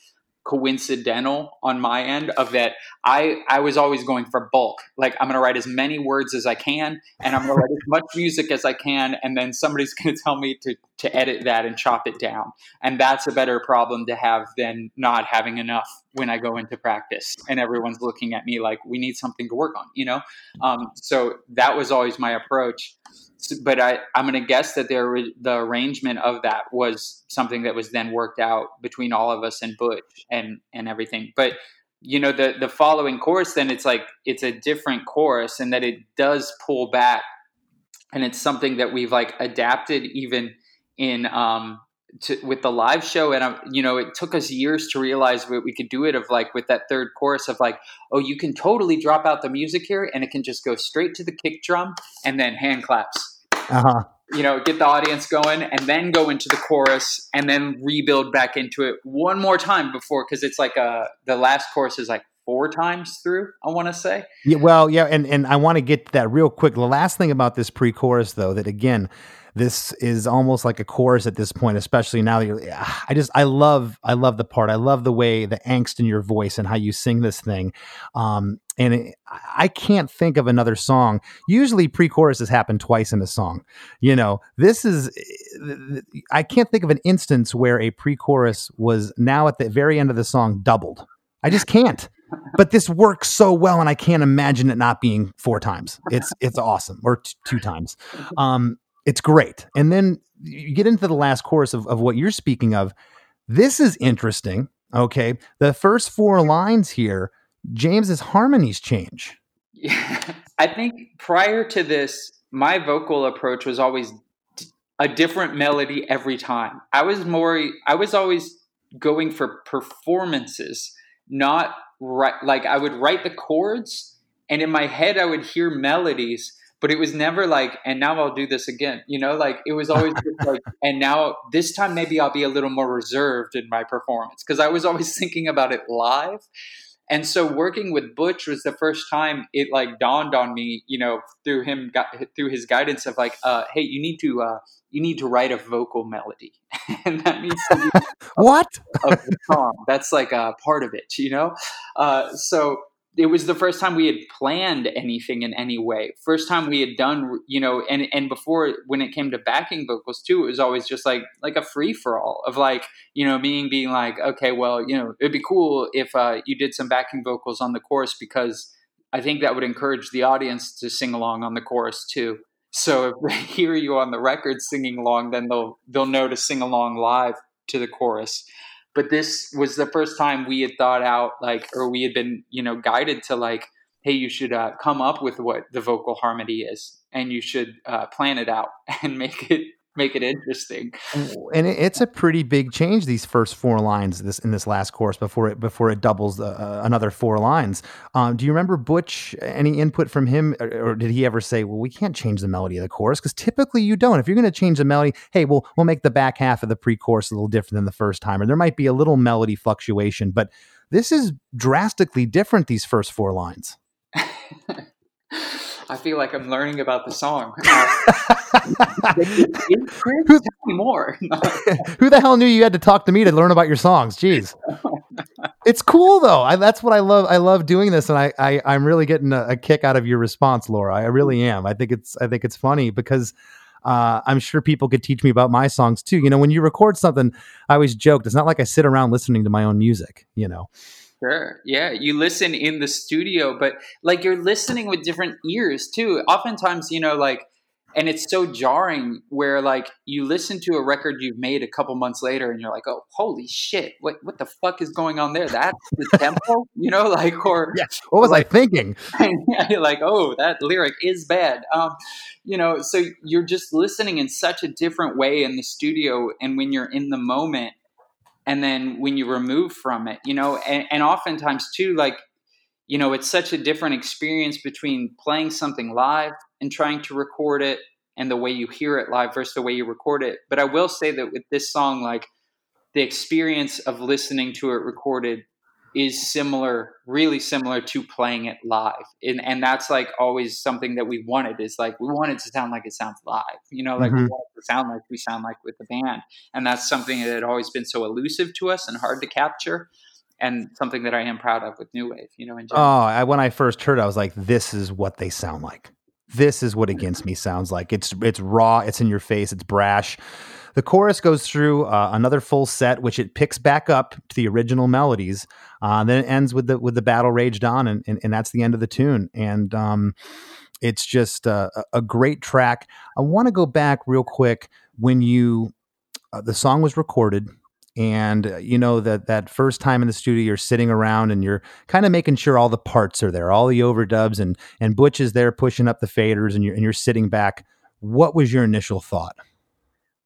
coincidental on my end of that I I was always going for bulk. Like I'm to write as many words as I can and I'm to write as much music as I can and then somebody's *laughs* to tell me to to edit that and chop it down. And that's a better problem to have than not having enough when I go into practice and everyone's looking at me like we need something to work on, you know? Um, so that was always my approach but I, I'm going to guess that there the arrangement of that was something that was then worked out between all of us and Butch and and everything. But you know, the the following chorus, then it's like it's a different chorus, and that it does pull back, and it's something that we've like adapted even in um to, with the live show and I'm, you know it took us years to realize what we could do it of like with that third chorus of like oh you can totally drop out the music here and it can just go straight to the kick drum and then hand claps. Uh-huh. you know, get the audience going and then go into the chorus and then rebuild back into it one more time before because it's like a the last chorus is like four times through i want to say. Yeah well yeah and and i want to get to that real quick. The last thing about this pre-chorus though that again this is almost like a chorus at this point, especially now that you're. I just I love I love the part. I love the way the angst in your voice and how you sing this thing. Um, and it, I can't think of another song. Usually, pre-choruses happen twice in a song. You know, this is. I can't think of an instance where a pre-chorus was now at the very end of the song doubled. I just can't. but this works so well, and I can't imagine it not being four times. It's it's awesome, or t- two times. Um, it's great. And then you get into the last chorus of, of what you're speaking of. This is interesting. Okay. The first four lines here, James's harmonies change. Yeah. *laughs* I think prior to this, my vocal approach was always a different melody every time. I was more, I was always going for performances, not right. Like I would write the chords, and in my head, I would hear melodies but it was never like and now i'll do this again you know like it was always like *laughs* and now this time maybe i'll be a little more reserved in my performance because i was always *laughs* thinking about it live. And so working with butch was the first time it like dawned on me you know through him through his guidance of like uh, hey you need to uh, you need to write a vocal melody. *laughs* And that needs to be what a song that's like a part of it you know? Uh, so it was the first time we had planned anything in any way. First time we had done, you know, and and before when it came to backing vocals too, it was always just like like a free for all of like, you know, being being like, okay, well, you know, it'd be cool if uh, you did some backing vocals on the chorus because I think that would encourage the audience to sing along on the chorus too. So *laughs* if they hear you on the record singing along, then they'll they'll know to sing along live to the chorus but this was the first time we had thought out like or we had been you know guided to like hey you should uh, come up with what the vocal harmony is and you should uh, plan it out *laughs* and make it make it interesting. And it's a pretty big change these first four lines this in this last course before it before it doubles uh, uh, another four lines. Um, do you remember Butch? Any input from him, or, or, did he ever say, "Well, we can't change the melody of the chorus"? Because typically you don't. If you're going to change the melody, hey, we'll we'll make the back half of the pre-chorus a little different than the first time, or there might be a little melody fluctuation, but this is drastically different. These first four lines. *laughs* I feel like I'm learning about the song. *laughs* Uh, me more. *laughs* Who the hell knew you had to talk to me to learn about your songs? Jeez. it's cool though. I, that's what I love. I love doing this, and I, I am really getting a, a, kick out of your response, Laura. I really am. I think it's I think it's funny because uh, I'm sure people could teach me about my songs too. You know, when you record something, I always joked it's not like I sit around listening to my own music. You know. Sure. Yeah. You listen in the studio, but like you're listening with different ears too. Oftentimes, you know, like, and it's so jarring where like you listen to a record you've made a couple months later and you're like, oh, holy shit, what what the fuck is going on there? That's the tempo, *laughs* you know, like or yeah. what was like, I thinking? *laughs* like, oh, that lyric is bad. Um, you know, so you're just listening in such a different way in the studio, and when you're in the moment, and then when you remove from it you know and, and oftentimes too like you know it's such a different experience between playing something live and trying to record it and the way you hear it live versus the way you record it. But i will say that with this song like the experience of listening to it recorded is similar, really similar to playing it live. And, and that's like always something that we wanted is like, we wanted to sound like it sounds live, you know, like mm-hmm. we want to sound like we sound like with the band. And that's something that had always been so elusive to us and hard to capture. And something that I am proud of with New Wave, you know. In oh, I, when I first heard, it, I was like, "This is what they sound like. This is what Against Me sounds like. It's it's raw. It's in your face. It's brash." The chorus goes through uh, another full set, which it picks back up to the original melodies. Uh, then it ends with the with the battle raged on, and, and, and that's the end of the tune. And um, it's just a, a great track. I want to go back real quick when you uh, the song was recorded and uh, you know that that first time in the studio you're sitting around and you're kind of making sure all the parts are there all the overdubs and and butch is there pushing up the faders and you're and you're sitting back what was your initial thought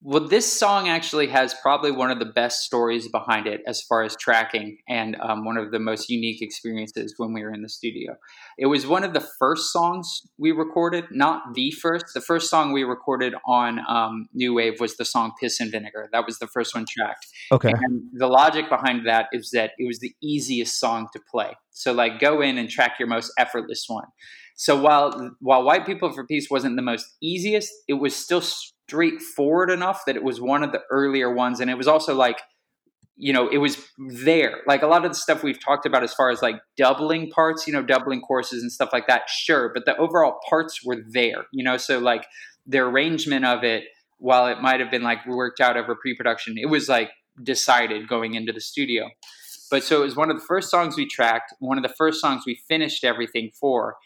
well, this song actually has probably one of the best stories behind it as far as tracking and um, one of the most unique experiences when we were in the studio. It was one of the first songs we recorded, not the first. The first song we recorded on um, New Wave was the song Piss and Vinegar. That was the first one tracked. Okay. And the logic behind that is that it was the easiest song to play. So, like, go in and track your most effortless one. So while while White People for Peace wasn't the most easiest, it was still straightforward enough that it was one of the earlier ones. And it was also like you know it was there. Like a lot of the stuff we've talked about as far as like doubling parts you know doubling courses and stuff like that sure but the overall parts were there you know? So like the arrangement of it while it might have been like worked out over pre-production it was like decided going into the studio. But so it was one of the first songs we tracked one of the first songs we finished everything for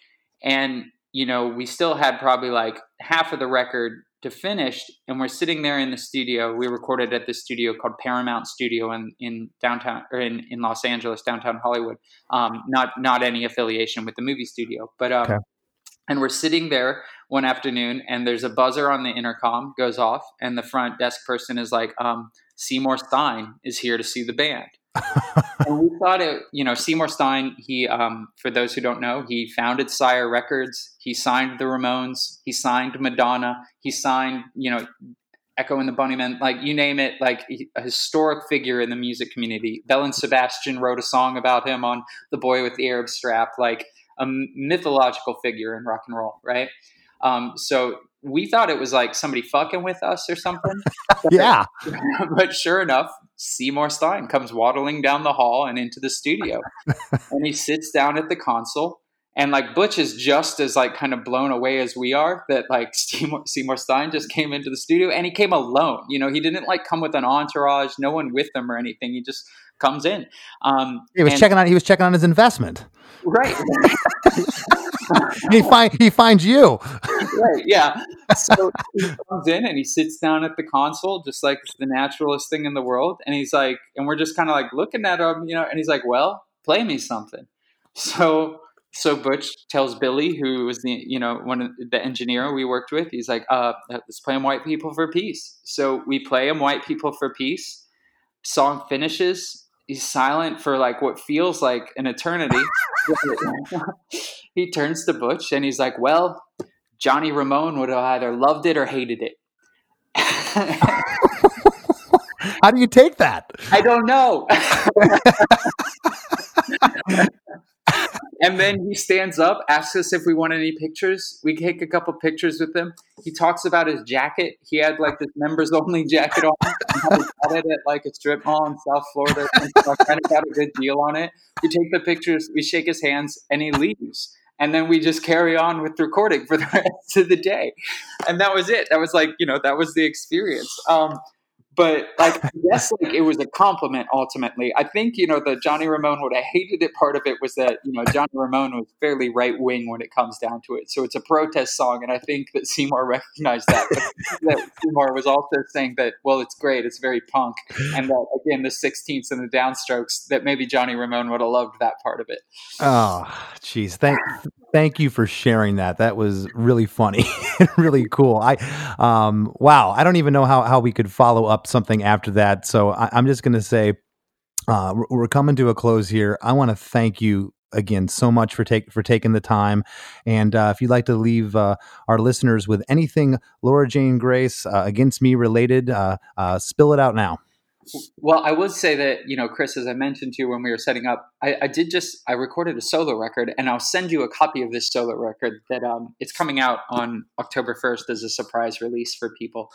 and you know we still had probably like half of the record to finish and we're sitting there in the studio. We recorded at this studio called paramount studio in, in downtown or in, in los angeles downtown hollywood. Um, not not any affiliation with the movie studio but um, okay. and we're sitting there one afternoon and there's a buzzer on the intercom goes off and the front desk person is like um, seymour stein is here to see the band *laughs* and we thought it, you know, Seymour Stein, he, um, for those who don't know, he founded Sire Records. He signed the Ramones. He signed Madonna. He signed, you know, Echo and the Bunnymen, like you name it, like a historic figure in the music community. Belle and Sebastian wrote a song about him on The Boy with the Arab Strap, like a mythological figure in rock and roll, right? Um, so we thought it was like somebody fucking with us or something. *laughs* yeah. *laughs* but sure enough, Seymour Stein comes waddling down the hall and into the studio. *laughs* and he sits down at the console. And like Butch is just as like kind of blown away as we are that like *laughs* Seymour, Seymour Stein just came into the studio and he came alone. You know, he didn't like come with an entourage, no one with him or anything. He just comes in. Um, he was and, checking on. He was checking on his investment. Right. *laughs* he find he finds you. right. Yeah. So he comes in and he sits down at the console, just like the naturalist thing in the world. And he's like, and we're just kind of like looking at him, you know. And he's like, "Well, play me something." So so Butch tells Billy, who was the you know one of the engineer we worked with, he's like, uh, "Let's play him White People for Peace." So we play him White People for Peace. Song finishes. He's silent for like what feels like an eternity. *laughs* he turns to Butch and he's like, "Well, Johnny Ramone would have either loved it or hated it." *laughs* How do you take that? I don't know. *laughs* and then he stands up, asks us if we want any pictures. We take a couple pictures with him. He talks about his jacket. He had like this members only *laughs* jacket on. He got it at like a strip mall in South Florida. I kind of got a good deal on it. We take the pictures, we shake his hands, and he leaves. And then we just carry on with recording for the *laughs* rest of the day. And that was it. That was like, you know, that was the experience. Um, but like I *laughs* guess like it was a compliment ultimately. I think you know the Johnny Ramone what I hated it part of it was that you know Johnny Ramone was fairly right wing when it comes down to it. So it's a protest song, and I think that Seymour *laughs* recognized that. that Seymour was also saying that well, it's great, it's very punk, and that again the Sixteenths and the downstrokes that maybe Johnny Ramone would have loved that part of it. Oh, jeez, thank thank you for sharing that. That was really funny, *laughs* really cool. I um wow, I don't even know how how we could follow up something after that. So I, am just going to say uh, we're coming to a close here. I want to thank you again so much for take for taking the time. And uh, if you'd like to leave uh, our listeners with anything Laura Jane Grace uh, against me related, uh, uh, spill it out now. Well, I would say that you know, Chris, as I mentioned to you when we were setting up, I, I, did just I recorded a solo record, and I'll send you a copy of this solo record. That um, it's coming out on October first as a surprise release for people,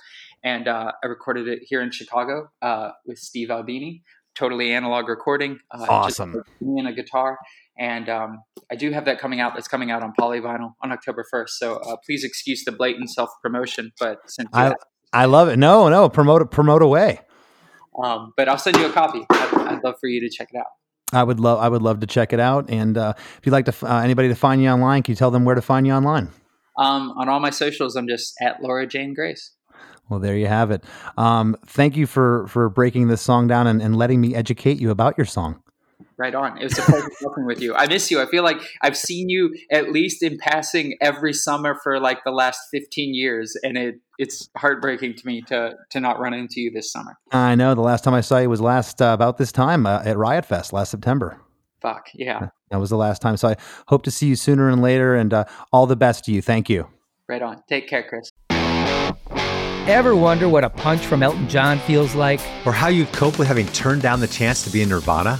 and uh, I recorded it here in Chicago uh, with Steve Albini, totally analog recording. Uh, awesome. me and a guitar, and um, I do have that coming out. That's coming out on polyvinyl on October first. So uh, please excuse the blatant self promotion, but since I, I love it. No, no, promote promote away. Um, but I'll send you a copy. I'd, I'd, love for you to check it out. I would love I would love to check it out. And uh, if you'd like to uh, anybody to find you online, can you tell them where to find you online? Um, on all my socials, I'm just at Laura Jane Grace. Well, there you have it. Um, thank you for for breaking this song down and, and letting me educate you about your song. Right on. It was a pleasure talking with you. I miss you. I feel like I've seen you at least in passing every summer for like the last 15 years, and it it's heartbreaking to me to to not run into you this summer. I know. The last time I saw you was last uh, about this time uh, at Riot Fest last September. Fuck yeah. That was the last time. So I hope to see you sooner and later, and uh, all the best to you. Thank you. Right on. Take care, Chris. Ever wonder what a punch from Elton John feels like? Or how you'd cope with having turned down the chance to be in Nirvana?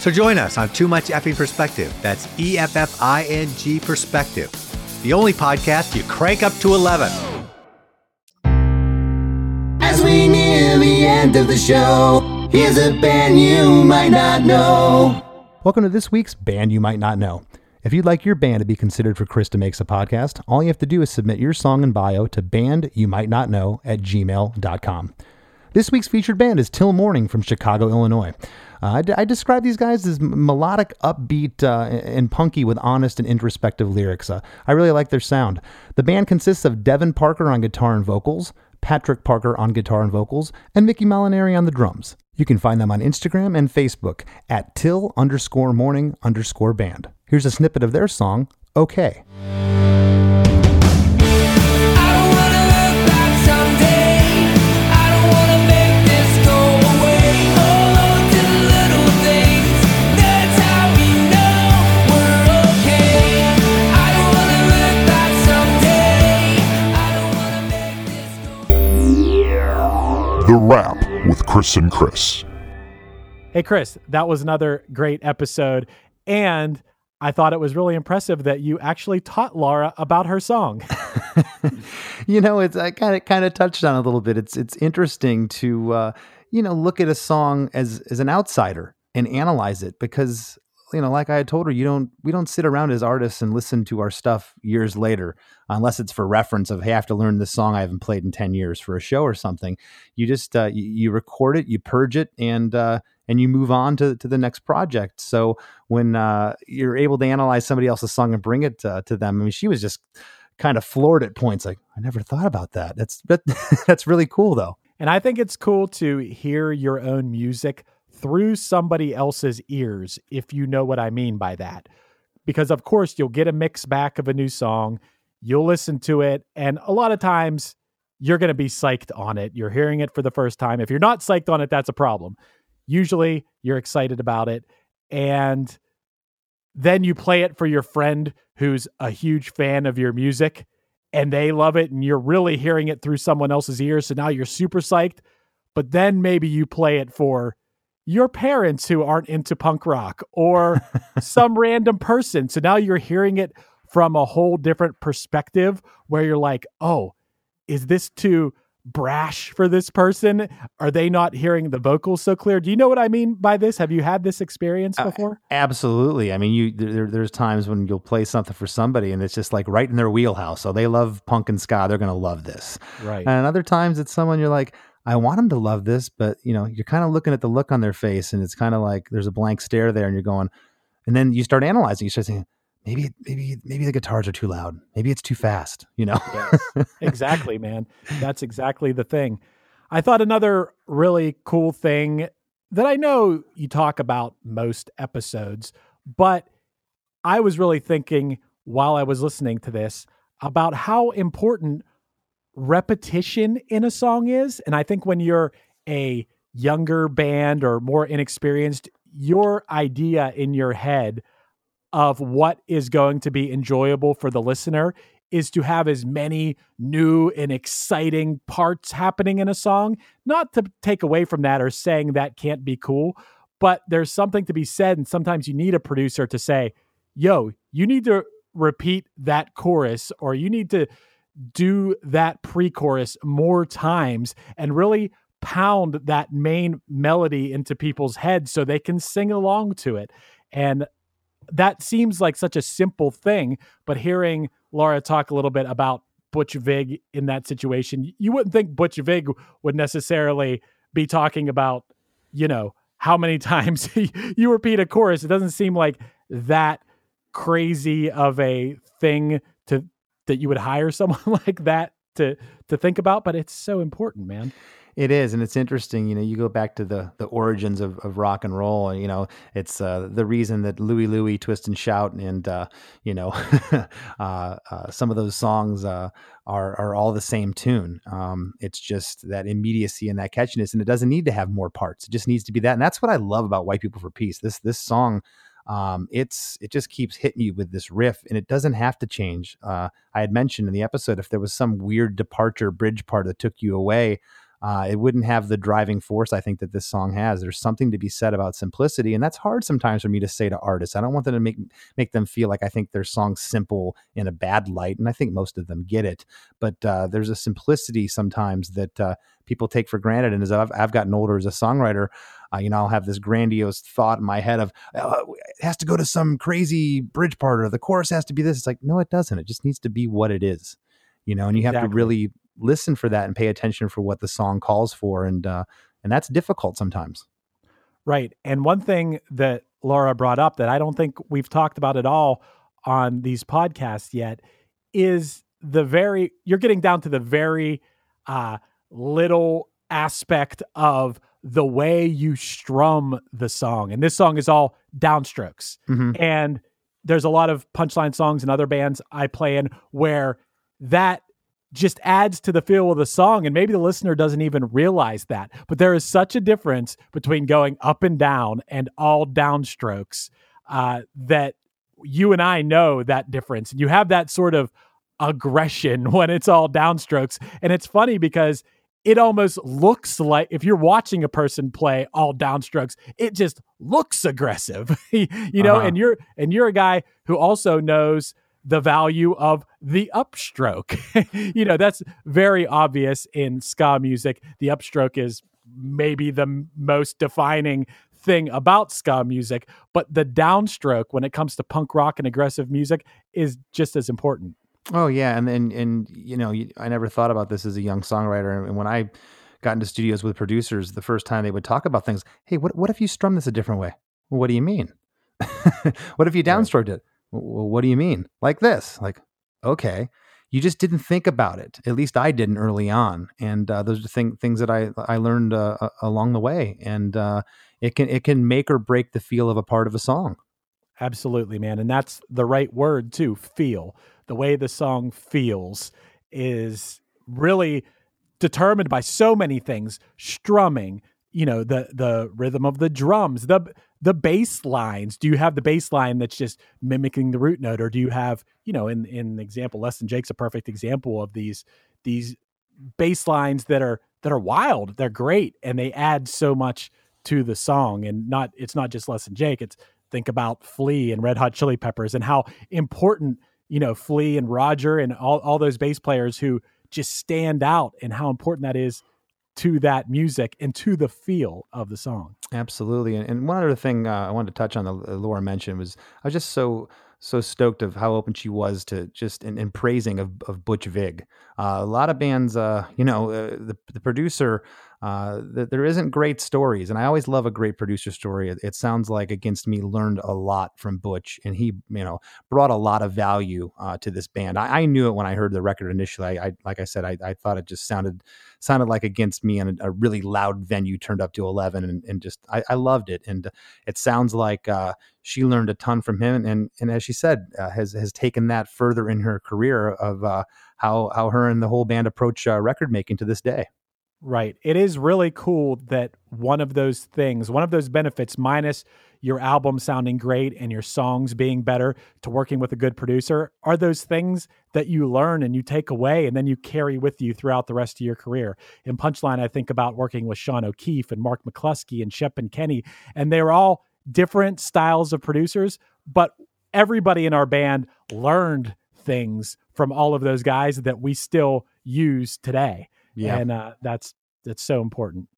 So join us on Too Much Effing Perspective. That's E F F I N G Perspective, the only podcast you crank up to 11. As we near the end of the show, here's a band you might not know. Welcome to this week's Band You Might Not Know. If you'd like your band to be considered for Chris DeMakes a Podcast, all you have to do is submit your song and bio to bandyoumightnotknow at gmail.com. This week's featured band is Till Morning from Chicago, Illinois. Uh, I, describe these guys as melodic, upbeat, uh, and punky with honest and introspective lyrics. Uh, I really like their sound. The band consists of Devin Parker on guitar and vocals, Patrick Parker on guitar and vocals, and Mickey Molinari on the drums. You can find them on Instagram and Facebook at till underscore morning underscore band. Here's a snippet of their song, Okay. Wrap with Chris and Chris. Hey, Chris, that was another great episode. And I thought it was really impressive that you actually taught Laura about her song. *laughs* you know, it's I kind of kind of touched on a little bit. It's it's interesting to uh, you know look at a song as as an outsider and analyze it because you know, like I had told her, you don't we don't sit around as artists and listen to our stuff years later, unless it's for reference of hey, I have to learn this song I haven't played in ten years for a show or something. You just uh, you, record it, you purge it, and uh, and you move on to, to the next project. So when uh, you're able to analyze somebody else's song and bring it uh, to them, I mean, she was just kind of floored at points like I never thought about that. That's that, *laughs* that's really cool though. And I think it's cool to hear your own music through somebody else's ears, if you know what I mean by that. Because, of course, you'll get a mix back of a new song, you'll listen to it, and a lot of times you're going to be psyched on it. You're hearing it for the first time. If you're not psyched on it, that's a problem. Usually you're excited about it. And then you play it for your friend who's a huge fan of your music and they love it and you're really hearing it through someone else's ears. So now you're super psyched. But then maybe you play it for your parents who aren't into punk rock or *laughs* some random person. So now you're hearing it from a whole different perspective where you're like, oh, is this too brash for this person? Are they not hearing the vocals so clear? Do you know what I mean by this? Have you had this experience Uh, before? Absolutely. I mean, you there, there's times when you'll play something for somebody and it's just like right in their wheelhouse. So they love punk and ska, they're going to love this. right. And other times it's someone you're like, I want them to love this, but you know, you're kind of looking at the look on their face and it's kind of like there's a blank stare there and you're going, and then you start analyzing, you start saying, maybe, maybe, maybe the guitars are too loud. Maybe it's too fast, you know? exactly, man. That's exactly the thing. I thought another really cool thing that I know you talk about most episodes, but I was really thinking while I was listening to this about how important repetition in a song is. And I think when you're a younger band or more inexperienced, your idea in your head of what is going to be enjoyable for the listener is to have as many new and exciting parts happening in a song. Not to take away from that or saying that can't be cool, but there's something to be said. And sometimes you need a producer to say, yo, you need to repeat that chorus or you need to do that pre chorus more times and really pound that main melody into people's heads so they can sing along to it. And that seems like such a simple thing, but hearing Laura talk a little bit about Butch Vig in that situation, you wouldn't think Butch Vig would necessarily be talking about, you know, how many *laughs* times you repeat a chorus. It doesn't seem like that crazy of a thing that you would hire *laughs* someone like that to to think about, but it's so important, man. It is, and it's interesting. You know, you go back to the the origins of, of rock and roll. And, you know, it's uh, the reason that Louie Louie, Twist and Shout, and uh, you know, *laughs* uh, uh, some of those songs uh, are are all the same tune. Um, it's just that immediacy and that catchiness, and it doesn't need to have more parts. It just needs to be that, and that's what I love about White People for Peace. This this song. Um, it's it just keeps hitting you with this riff, and it doesn't have to change. Uh, I had mentioned in the episode if there was some weird departure bridge part that took you away, uh, it wouldn't have the driving force I think that this song has. There's something to be said about simplicity, and that's hard sometimes for me to say to artists. I don't want them to make make them feel like I think their song's simple in a bad light, and I think most of them get it. But uh, there's a simplicity sometimes that uh, people take for granted. And as I've, I've gotten older as a songwriter, uh, you know, I'll have this grandiose thought in my head of oh, it has to go to some crazy bridge part or the chorus has to be this. It's like no, it doesn't. It just needs to be what it is, you know. And you have Exactly. to really listen for that and pay attention for what the song calls for, and uh, and that's difficult sometimes. Right. And one thing that Laura brought up that I don't think we've talked about at all on these podcasts yet is the very, you're getting down to the very uh, little aspect of the way you strum the song. And this song is all downstrokes. Mhm. And there's a lot of punchline songs and other bands I play in where that just adds to the feel of the song and maybe the listener doesn't even realize that. But there is such a difference between going up and down and all downstrokes uh, that you and i know that difference. And you have that sort of aggression *laughs* when it's all downstrokes. And it's funny because it almost looks like if you're watching a person play all downstrokes it just looks aggressive. *laughs* You know Uh-huh. and you're and you're a guy who also knows the value of the upstroke. *laughs* you know, that's very obvious in ska music. The upstroke is maybe the m- most defining thing about ska music, but the downstroke when it comes to punk rock and aggressive music is just as important. Oh yeah, and and and you know, I never thought about this as a young songwriter, and when I got into studios with producers, the first time they would talk about things, hey, what what if you strum this a different way? Well, what do you mean? *laughs* what if you downstroked it? Well, what do you mean? Like this? Like okay, you just didn't think about it. At least I didn't early on, and uh, those are thing, things that I I learned uh, along the way, and uh, it can it can make or break the feel of a part of a song. Absolutely, man, and that's the right word too. Feel the way the song feels is really determined by so many things: strumming, you know, the the rhythm of the drums, the the bass lines. Do you have the bass line that's just mimicking the root note, or do you have, you know, in in example, Less Than Jake's a perfect example of these these bass lines that are that are wild. They're great, and they add so much to the song. And not it's not just Less Than Jake. It's think about Flea and Red Hot Chili Peppers and how important you know Flea and Roger and all all those bass players who just stand out and how important that is to that music and to the feel of the song. Absolutely. And, and one other thing uh, I wanted to touch on that Laura mentioned was I was just so so stoked of how open she was to just in, in praising of, of Butch Vig. Uh, a lot of bands, uh, you know, uh, the, the producer uh, that there isn't great stories, and I always love a great producer story. It, it, sounds like Against Me learned a lot from Butch, and he, you know, brought a lot of value uh, to this band. I, I, knew it when I heard the record initially. I, I like I said, I, I, thought it just sounded sounded like Against Me, and a, a really loud venue turned up to eleven, and, and just I, loved it. And it sounds like uh, she learned a ton from him, and and as she said, uh, has has taken that further in her career of uh, how how her and the whole band approach uh, record making to this day. Right. It is really cool that one of those things, one of those benefits, minus your album sounding great and your songs being better to working with a good producer, are those things that you learn and you take away and then you carry with you throughout the rest of your career. In Punchline, I think about working with Sean O'Keefe and Mark McCluskey and Shep and Kenny, and they're all different styles of producers, but everybody in our band learned things from all of those guys that we still use today. Yeah. And uh, that's that's so important.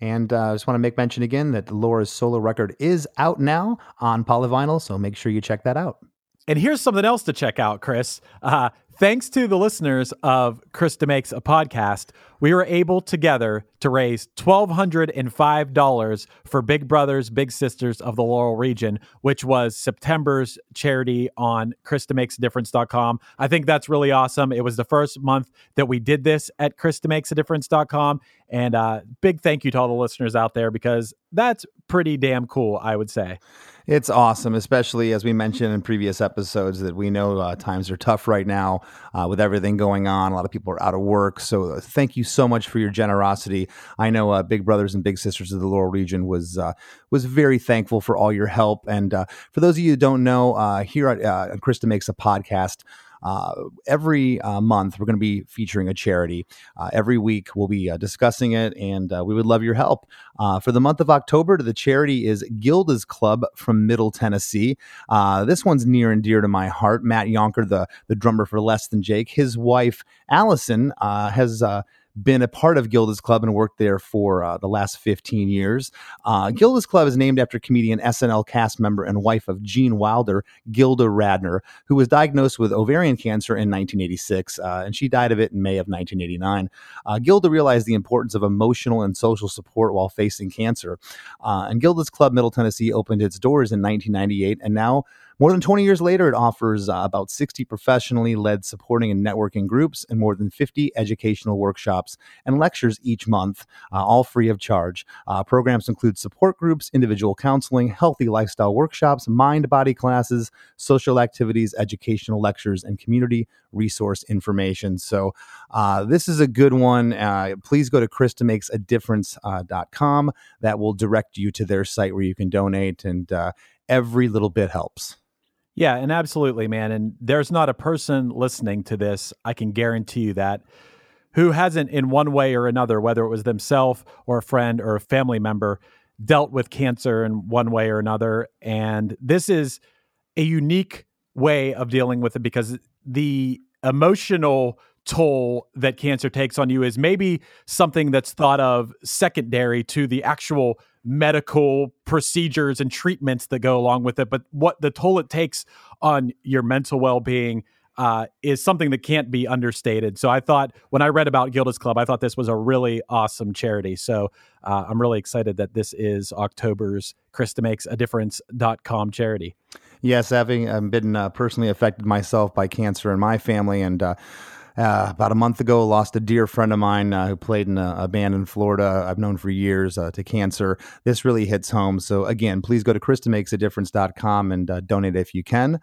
And uh, I just want to make mention again that Laura's solo record is out now on Polyvinyl, so make sure you check that out. And here's something else to check out, Chris. Uh, thanks to the listeners of Chris DeMakes a Podcast, we were able together to raise $1,205 for Big Brothers, Big Sisters of the Laurel region, which was September's charity on ChrisDeMakesADifference.com. I think that's really awesome. It was the first month that we did this at ChrisDeMakesADifference.com. And uh, big thank you to all the listeners out there because that's pretty damn cool, I would say. It's awesome, especially as we mentioned in previous episodes that we know uh, times are tough right now uh, with everything going on. A lot of people are out of work. So uh, thank you so much for your generosity. I know uh, Big Brothers and Big Sisters of the Laurel region was uh, was very thankful for all your help. And uh, for those of you who don't know, here at Chris DeMakes a Podcast, uh, every uh, month, we're going to be featuring a charity. Uh, every week, we'll be uh, discussing it, and uh, we would love your help. For the month of October, the charity is Gilda's Club from Middle Tennessee. this one's near and dear to my heart. Matt Yonker, the, the drummer for Less Than Jake, his wife, Allison, has been a part of Gilda's Club and worked there for uh, the last 15 years. Uh, Gilda's Club is named after comedian SNL cast member and wife of Gene Wilder, Gilda Radner, who was diagnosed with ovarian cancer in 1986, uh, and she died of it in May of 1989. Uh, Gilda realized the importance of emotional and social support while facing cancer. Uh, and Gilda's Club Middle Tennessee opened its doors in 1998, and now more than 20 years later, it offers uh, about 60 professionally led supporting and networking groups and more than 50 educational workshops and lectures each month, uh, all free of charge. Uh, programs include support groups, individual counseling, healthy lifestyle workshops, mind body classes, social activities, educational lectures, and community resource information. So, uh, this is a good one. Uh, please go to ChrisDeMakesADifference.com. Uh, that will direct you to their site where you can donate, and every little bit helps. Yeah, and absolutely, man. And there's not a person listening to this, I can guarantee you that, who hasn't, in one way or another, whether it was themselves or a friend or a family member, dealt with cancer in one way or another. And this is a unique way of dealing with it because the emotional toll that cancer takes on you is maybe something that's thought of secondary to the actual medical procedures and treatments that go along with it, but what the toll it takes on your mental well being. Uh, is something that can't be understated. So I thought when I read about Gilda's Club, I thought this was a really awesome charity. So uh, I'm really excited that this is October's Chris DeMakes a Difference.com charity. Yes, having um, been uh, personally affected myself by cancer in my family, and uh, about a month ago, lost a dear friend of mine uh, who played in a, a, band in Florida. I've known for years uh, to cancer. This really hits home. So again, please go to ChrisDeMakesADifference.com and uh, donate if you can.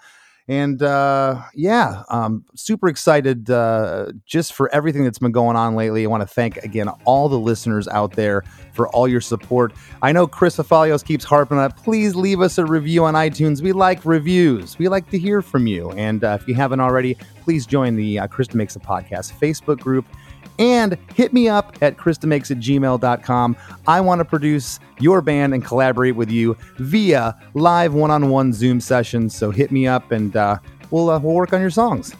And uh, yeah, um, super excited uh, just for everything that's been going on lately. I want to thank again all the listeners out there for all your support. I know Chris Fafalios keeps harping on it. Please leave us a review on iTunes. We like reviews. We like to hear from you. And uh, if you haven't already, please join the uh, Chris DeMakes a Podcast Facebook group and hit me up at ChrisDeMakes at gmail.com. I want to produce your band and collaborate with you via live one on one Zoom sessions. So hit me up and uh, we'll, uh, we'll work on your songs.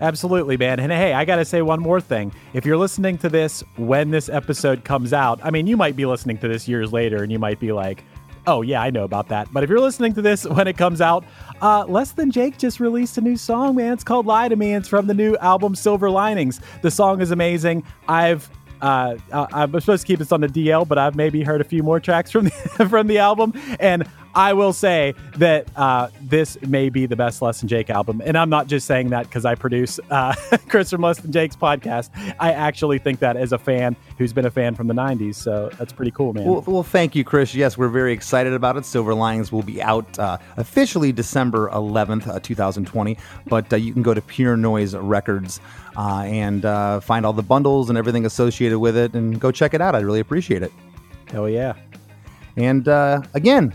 Absolutely, man. And hey, I got to say one more thing. If you're listening to this when this episode comes out, I mean, you might be listening to this years later and you might be like, oh, yeah, I know about that. But if you're listening to this when it comes out, uh, Less Than Jake just released a new song, man. It's called Lie to Me. It's from the new album Silver Linings. The song is amazing. I've uh, I'm supposed to keep this on the DL, but I've maybe heard a few more tracks from the, *laughs* from the album, and I will say that uh, this may be the best Less Than Jake album. And I'm not just saying that because I produce uh, *laughs* Chris from Less Than Jake's podcast. I actually think that as a fan who's been a fan from the 90s. So that's pretty cool, man. Well, well thank you, Chris. Yes, we're very excited about it. Silver Linings will be out uh, officially December 11th, uh, 2020. But uh, you can go to Pure Noise Records. Uh, and find all the bundles and everything associated with it and go check it out. I'd really appreciate it. Hell yeah. And again,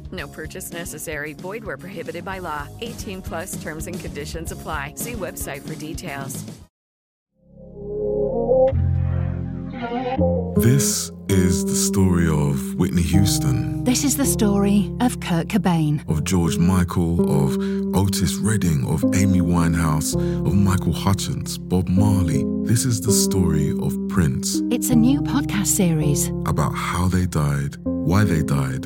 No purchase necessary. Void where prohibited by law. 18 plus terms and conditions apply. See website for details. This is the story of Whitney Houston. This is the story of Kurt Cobain. Of George Michael, of Otis Redding, of Amy Winehouse, of Michael Hutchence, Bob Marley. This is the story of Prince. It's a new podcast series about how they died, why they died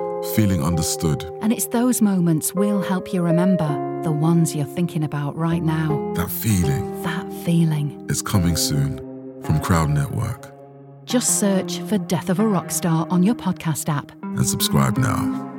feeling understood. And it's those moments we'll help you remember the ones you're thinking about right now. That feeling. That feeling. It's coming soon from Crowd Network. Just search for Death of a Rock Star on your podcast app and subscribe now.